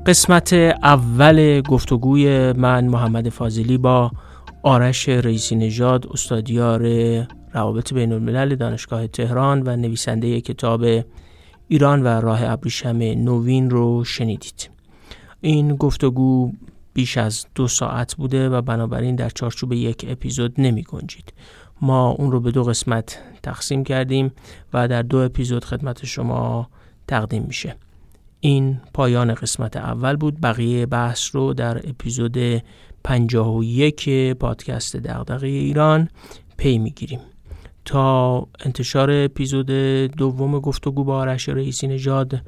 قسمت اول گفتگوی من محمد فاضلی با آرش رئیسی نژاد استادیار روابط بین الملل دانشگاه تهران و نویسنده کتاب ایران و راه ابریشم نوین رو شنیدید. این گفتگو بیش از دو ساعت بوده و بنابراین در چارچوب یک اپیزود نمی گنجید. ما اون رو به دو قسمت تقسیم کردیم و در دو اپیزود خدمت شما تقدیم میشه. این پایان قسمت اول بود. بقیه بحث رو در اپیزود 51 پادکست دغدغه ایران پی می‌گیریم. تا انتشار اپیزود دوم گفتگو با آرش رئیسی نژاد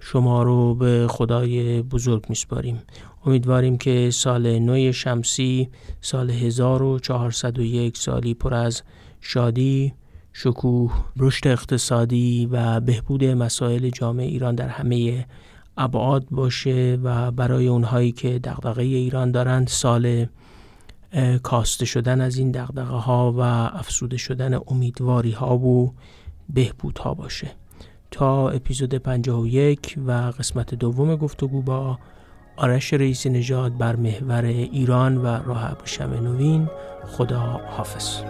شما رو به خدای بزرگ میسپاریم. امیدواریم که سال نو شمسی سال 1401 سالی پر از شادی شکوه رشد اقتصادی و بهبود مسائل جامعه ایران در همه ابعاد باشه و برای اونهایی که دغدغه ایران دارند سال کاسته شدن از این دغدغه ها و افسوده شدن امیدواری ها و بهبود ها باشه. تا اپیزود 51 و قسمت دوم گفتگو با آرش رئیس نژاد بر محور ایران و راه ابریشم نوین خدا حافظ.